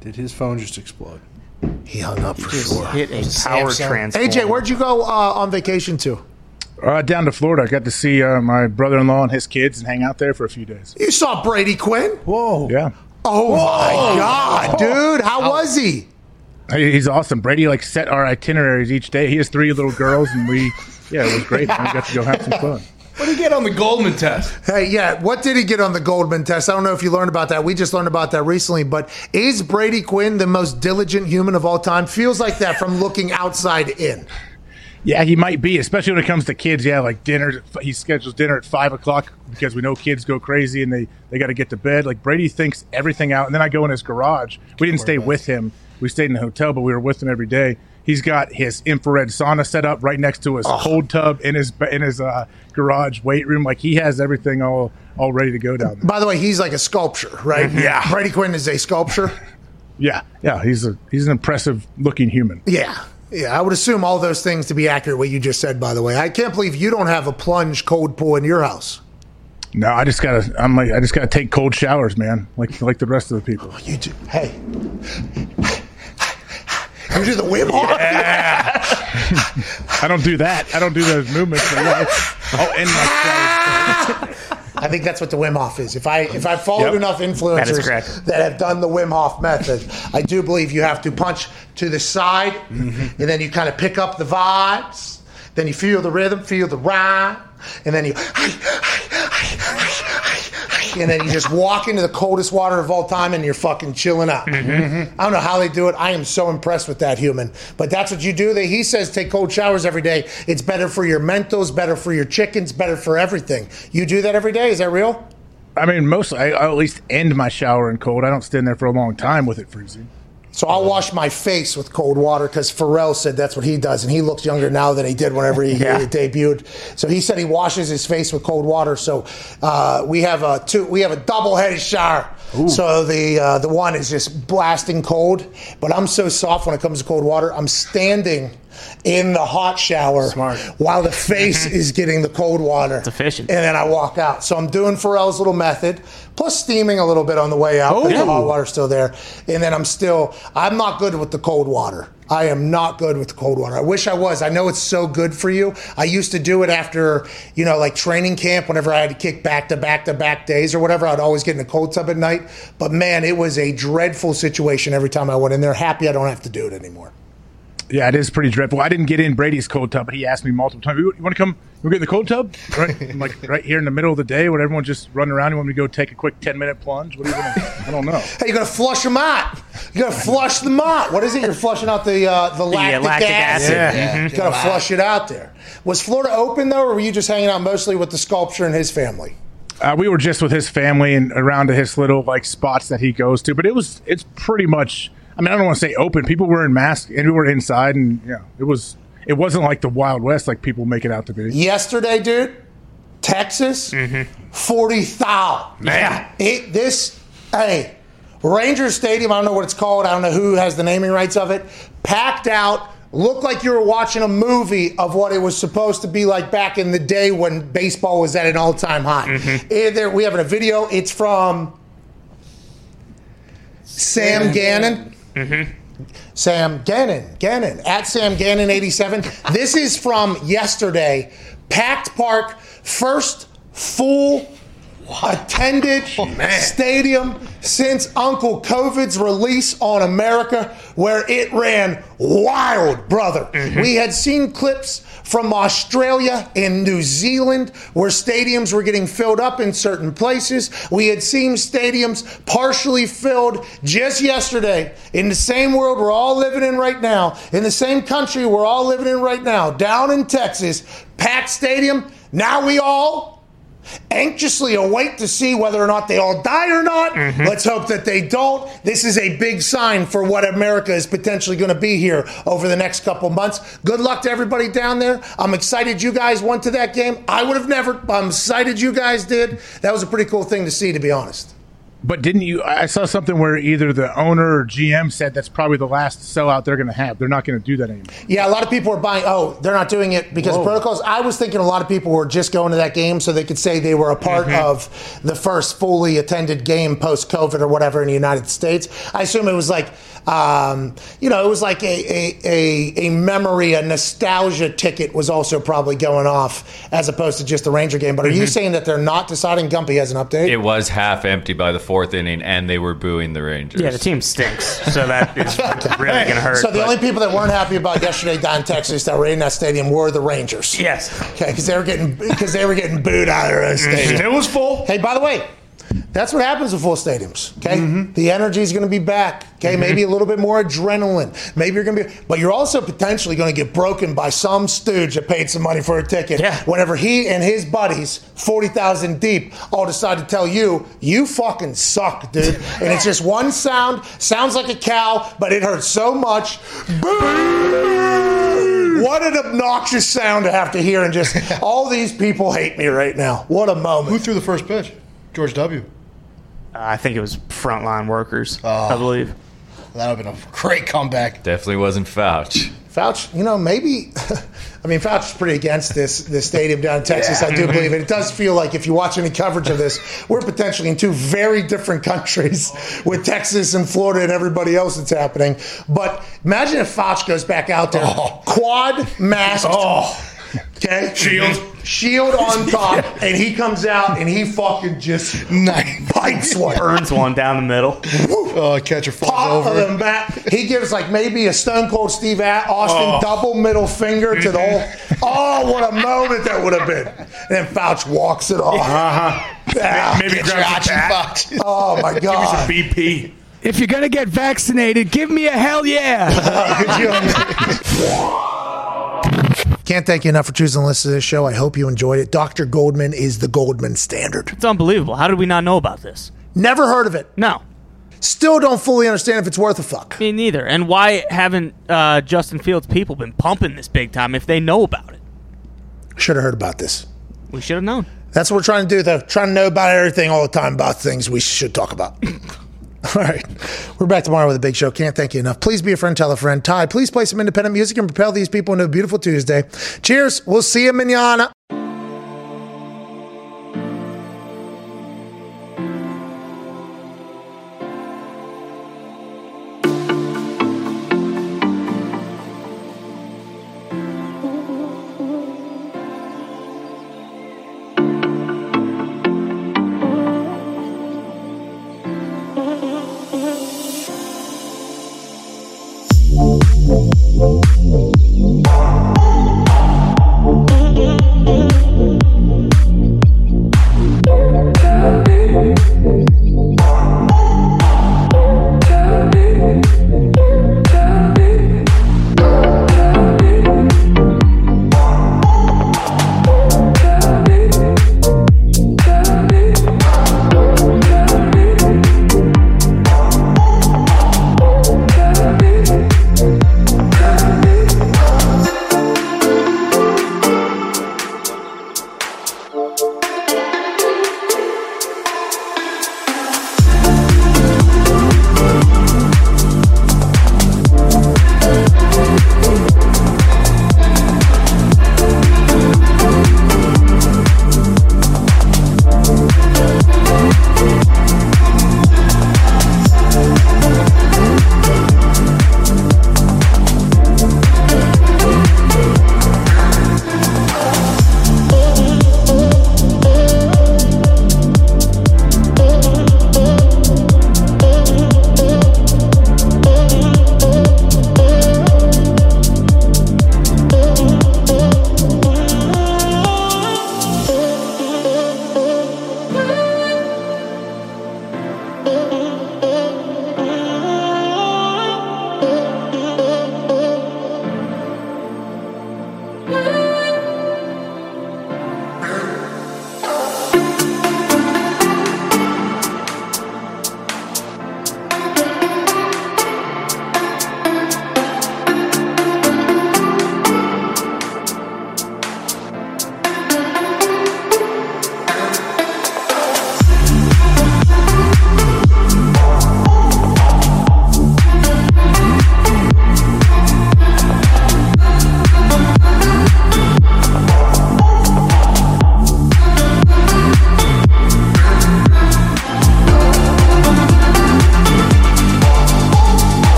Did his phone just explode? He hung up for just sure. hit a power Samsung. transformer. AJ, where'd you go uh, on vacation to? Uh, down to Florida, I got to see uh, my brother-in-law and his kids and hang out there for a few days. You saw Brady Quinn. Whoa. Yeah, Oh my God, dude! How was he? He- he's awesome. Brady like set our itineraries each day. He has three little girls, and we, yeah, it was great. man. We got to go have some fun. What did he get on the Goldman test? Hey, yeah. What did he get on the Goldman test? I don't know if you learned about that. We just learned about that recently. But is Brady Quinn the most diligent human of all time? Feels like that from looking outside in. Yeah, he might be, especially when it comes to kids. Yeah, like dinner. He schedules dinner at five o'clock because we know kids go crazy and they they got to get to bed. Like Brady thinks everything out, and then I go in his garage. We didn't stay with him. We stayed in the hotel, but we were with him every day. He's got his infrared sauna set up right next to his cold tub in his in his uh, garage weight room. Like he has everything all all ready to go down there. By the way, he's like a sculpture, right? Yeah. Brady Quinn is a sculpture. Yeah, yeah. He's a he's an impressive looking human. Yeah. Yeah, I would assume all those things to be accurate. What you just said, by the way, I can't believe you don't have a plunge cold pool in your house. No, I just gotta. I'm like I just gotta take cold showers, man. Like like the rest of the people. You do. Hey, you do the Wim Hof. *laughs* I don't do that. I don't do those movements. But yeah, I'll end my. *laughs* I think that's what the Wim Hof is. If I if I followed Yep. enough influencers correct. that have done the Wim Hof method, I do believe you have to punch to the side, Mm-hmm. and then you kind of pick up the vibes, Then you feel the rhythm, feel the rhyme, and then you and then you just walk into the coldest water of all time and you're fucking chilling out. Mm-hmm. I don't know how they do it. I am so impressed with that human. But that's what you do. They, he says take cold showers every day. It's better for your mentals, better for your chickens, better for everything. You do that every day. Is that real? I mean, mostly I, I at least end my shower in cold. I don't stand there for a long time with it freezing. So I'll wash my face with cold water because Pharrell said that's what he does, and he looks younger now than he did whenever he, *laughs* Yeah. he *laughs* debuted. So he said he washes his face with cold water. So uh, we have a two, we have a double-headed shower. So the uh, the one is just blasting cold, but I'm so soft when it comes to cold water. I'm standing in the hot shower while the face *laughs* is getting the cold water. It's efficient. And then I walk out. So I'm doing Pharrell's little method, plus steaming a little bit on the way out. because The hot water's still there. And then I'm still, I'm not good with the cold water. I am not good with the cold water. I wish I was. I know it's so good for you. I used to do it after, you know, like training camp, whenever I had to kick back to back to back days or whatever. I'd always get in a cold tub at night. But man, it was a dreadful situation every time I went in there. Happy I don't have to do it anymore. Yeah, it is pretty dreadful. I didn't get in Brady's cold tub, but he asked me multiple times, "You, want to come? You want to get in the cold tub?" Right, I'm like right here in the middle of the day, when everyone's just running around. You want me to go take a quick ten minute plunge? What are you gonna? I don't know. Hey, you're gonna flush them out. You gotta flush them out. What is it? You're flushing out the uh, the lactic, lactic acid. acid. Yeah. You gotta flush it out there. Was Florida open though, or were you just hanging out mostly with the sculpture and his family? Uh, we were just with his family and around to his little like spots that he goes to, but it was it's pretty much. I mean, I don't want to say open. People were in masks and we were inside, and yeah, it was. It wasn't like the Wild West like people make it out to be. Yesterday, dude, Texas, forty thou. Man. it this hey, Ranger Stadium. I don't know what it's called. I don't know who has the naming rights of it. Packed out. Looked like you were watching a movie of what it was supposed to be like back in the day when baseball was at an all-time high. Eh, there, we have a video. It's from Sam Gannon. Mm-hmm. Sam Gannon, Gannon, at Sam Gannon 87. This is from yesterday. Packed Park, first full attended oh, stadium since Uncle COVID's release on America, where it ran wild, brother. Mm-hmm. We had seen clips from Australia and New Zealand where stadiums were getting filled up in certain places. We had seen stadiums partially filled just yesterday in the same world we're all living in right now, in the same country we're all living in right now, down in Texas, packed stadium. Now we all anxiously await to see whether or not they all die or not. Mm-hmm. Let's hope that they don't. This is a big sign for what America is potentially going to be here over the next couple months. Good luck to everybody down there. I'm excited you guys went to that game. I would have never. but I'm excited you guys did. That was a pretty cool thing to see, to be honest. But didn't you? I saw something where either the owner or GM said that's probably the last sellout they're going to have. They're not going to do that anymore. Yeah, a lot of people are buying. Oh, they're not doing it because Whoa. protocols. I was thinking a lot of people were just going to that game so they could say they were a part mm-hmm. of the first fully attended game post COVID or whatever in the United States. I assume it was like, um, you know, it was like a, a, a, a memory, a nostalgia ticket was also probably going off as opposed to just the Ranger game. But are you saying that they're not deciding? Gumpy has an update. It was half empty by the fourth inning, and they were booing the Rangers. Yeah, the team stinks, so that is *laughs* really going to hurt. So the but- only people that weren't happy about yesterday down in Texas that were in that stadium were the Rangers. Yes. Okay, because they were getting because they were getting booed out of their own stadium. It was full. Hey, by the way, that's what happens with full stadiums. Okay, the energy is going to be back. Okay, mm-hmm. maybe a little bit more adrenaline. Maybe you're going to be, but you're also potentially going to get broken by some stooge that paid some money for a ticket. Yeah. Whenever he and his buddies, forty thousand deep, all decide to tell you, you fucking suck, dude. *laughs* and it's just one sound. Sounds like a cow, but it hurts so much. What an obnoxious sound to have to hear, and just *laughs* all these people hate me right now. What a moment. Who threw the first pitch? George W. Uh, I think it was frontline workers, I oh. believe. That would have been a great comeback. Definitely wasn't Fouch. Fouch, you know, maybe. *laughs* I mean, Fouch is pretty against this this stadium down in Texas. I do believe it. It does feel like if you watch any coverage of this, we're potentially in two very different countries *laughs* with Texas and Florida and everybody else that's happening. But imagine if Fouch goes back out there, oh. quad masked, oh. Okay, Shield. shield on *laughs* top, and he comes out and he fucking just Nice. bites one. *laughs* Burns one down the middle. Oh, catcher falls Pop of over. them back. He gives like maybe a Stone Cold Steve Austin Oh. double middle finger to the whole. *laughs* Oh, what a moment that would have been! And then Fouch walks it off. Uh-huh. Ah, Maybe Get your grab bat. Oh my God. Give me some god! BP. If you're gonna get vaccinated, give me a hell yeah. Can't thank you enough for choosing to listen to this show. I hope you enjoyed it. Dr. Goldman is the Goldman standard. It's unbelievable. How did we not know about this? Never heard of it. No, Still don't fully understand if it's worth a fuck. me neither. And why haven't uh, Justin Fields people been pumping this big time if they know about it? Should have heard about this. We should have known. That's what we're trying to do, though. Trying to know about everything all the time about things we should talk about. *clears throat* all right. We're back tomorrow with a big show. Can't thank you enough. Please be a friend, tell a friend. Ty, please play some independent music and propel these people into a beautiful Tuesday. Cheers. We'll see you manana.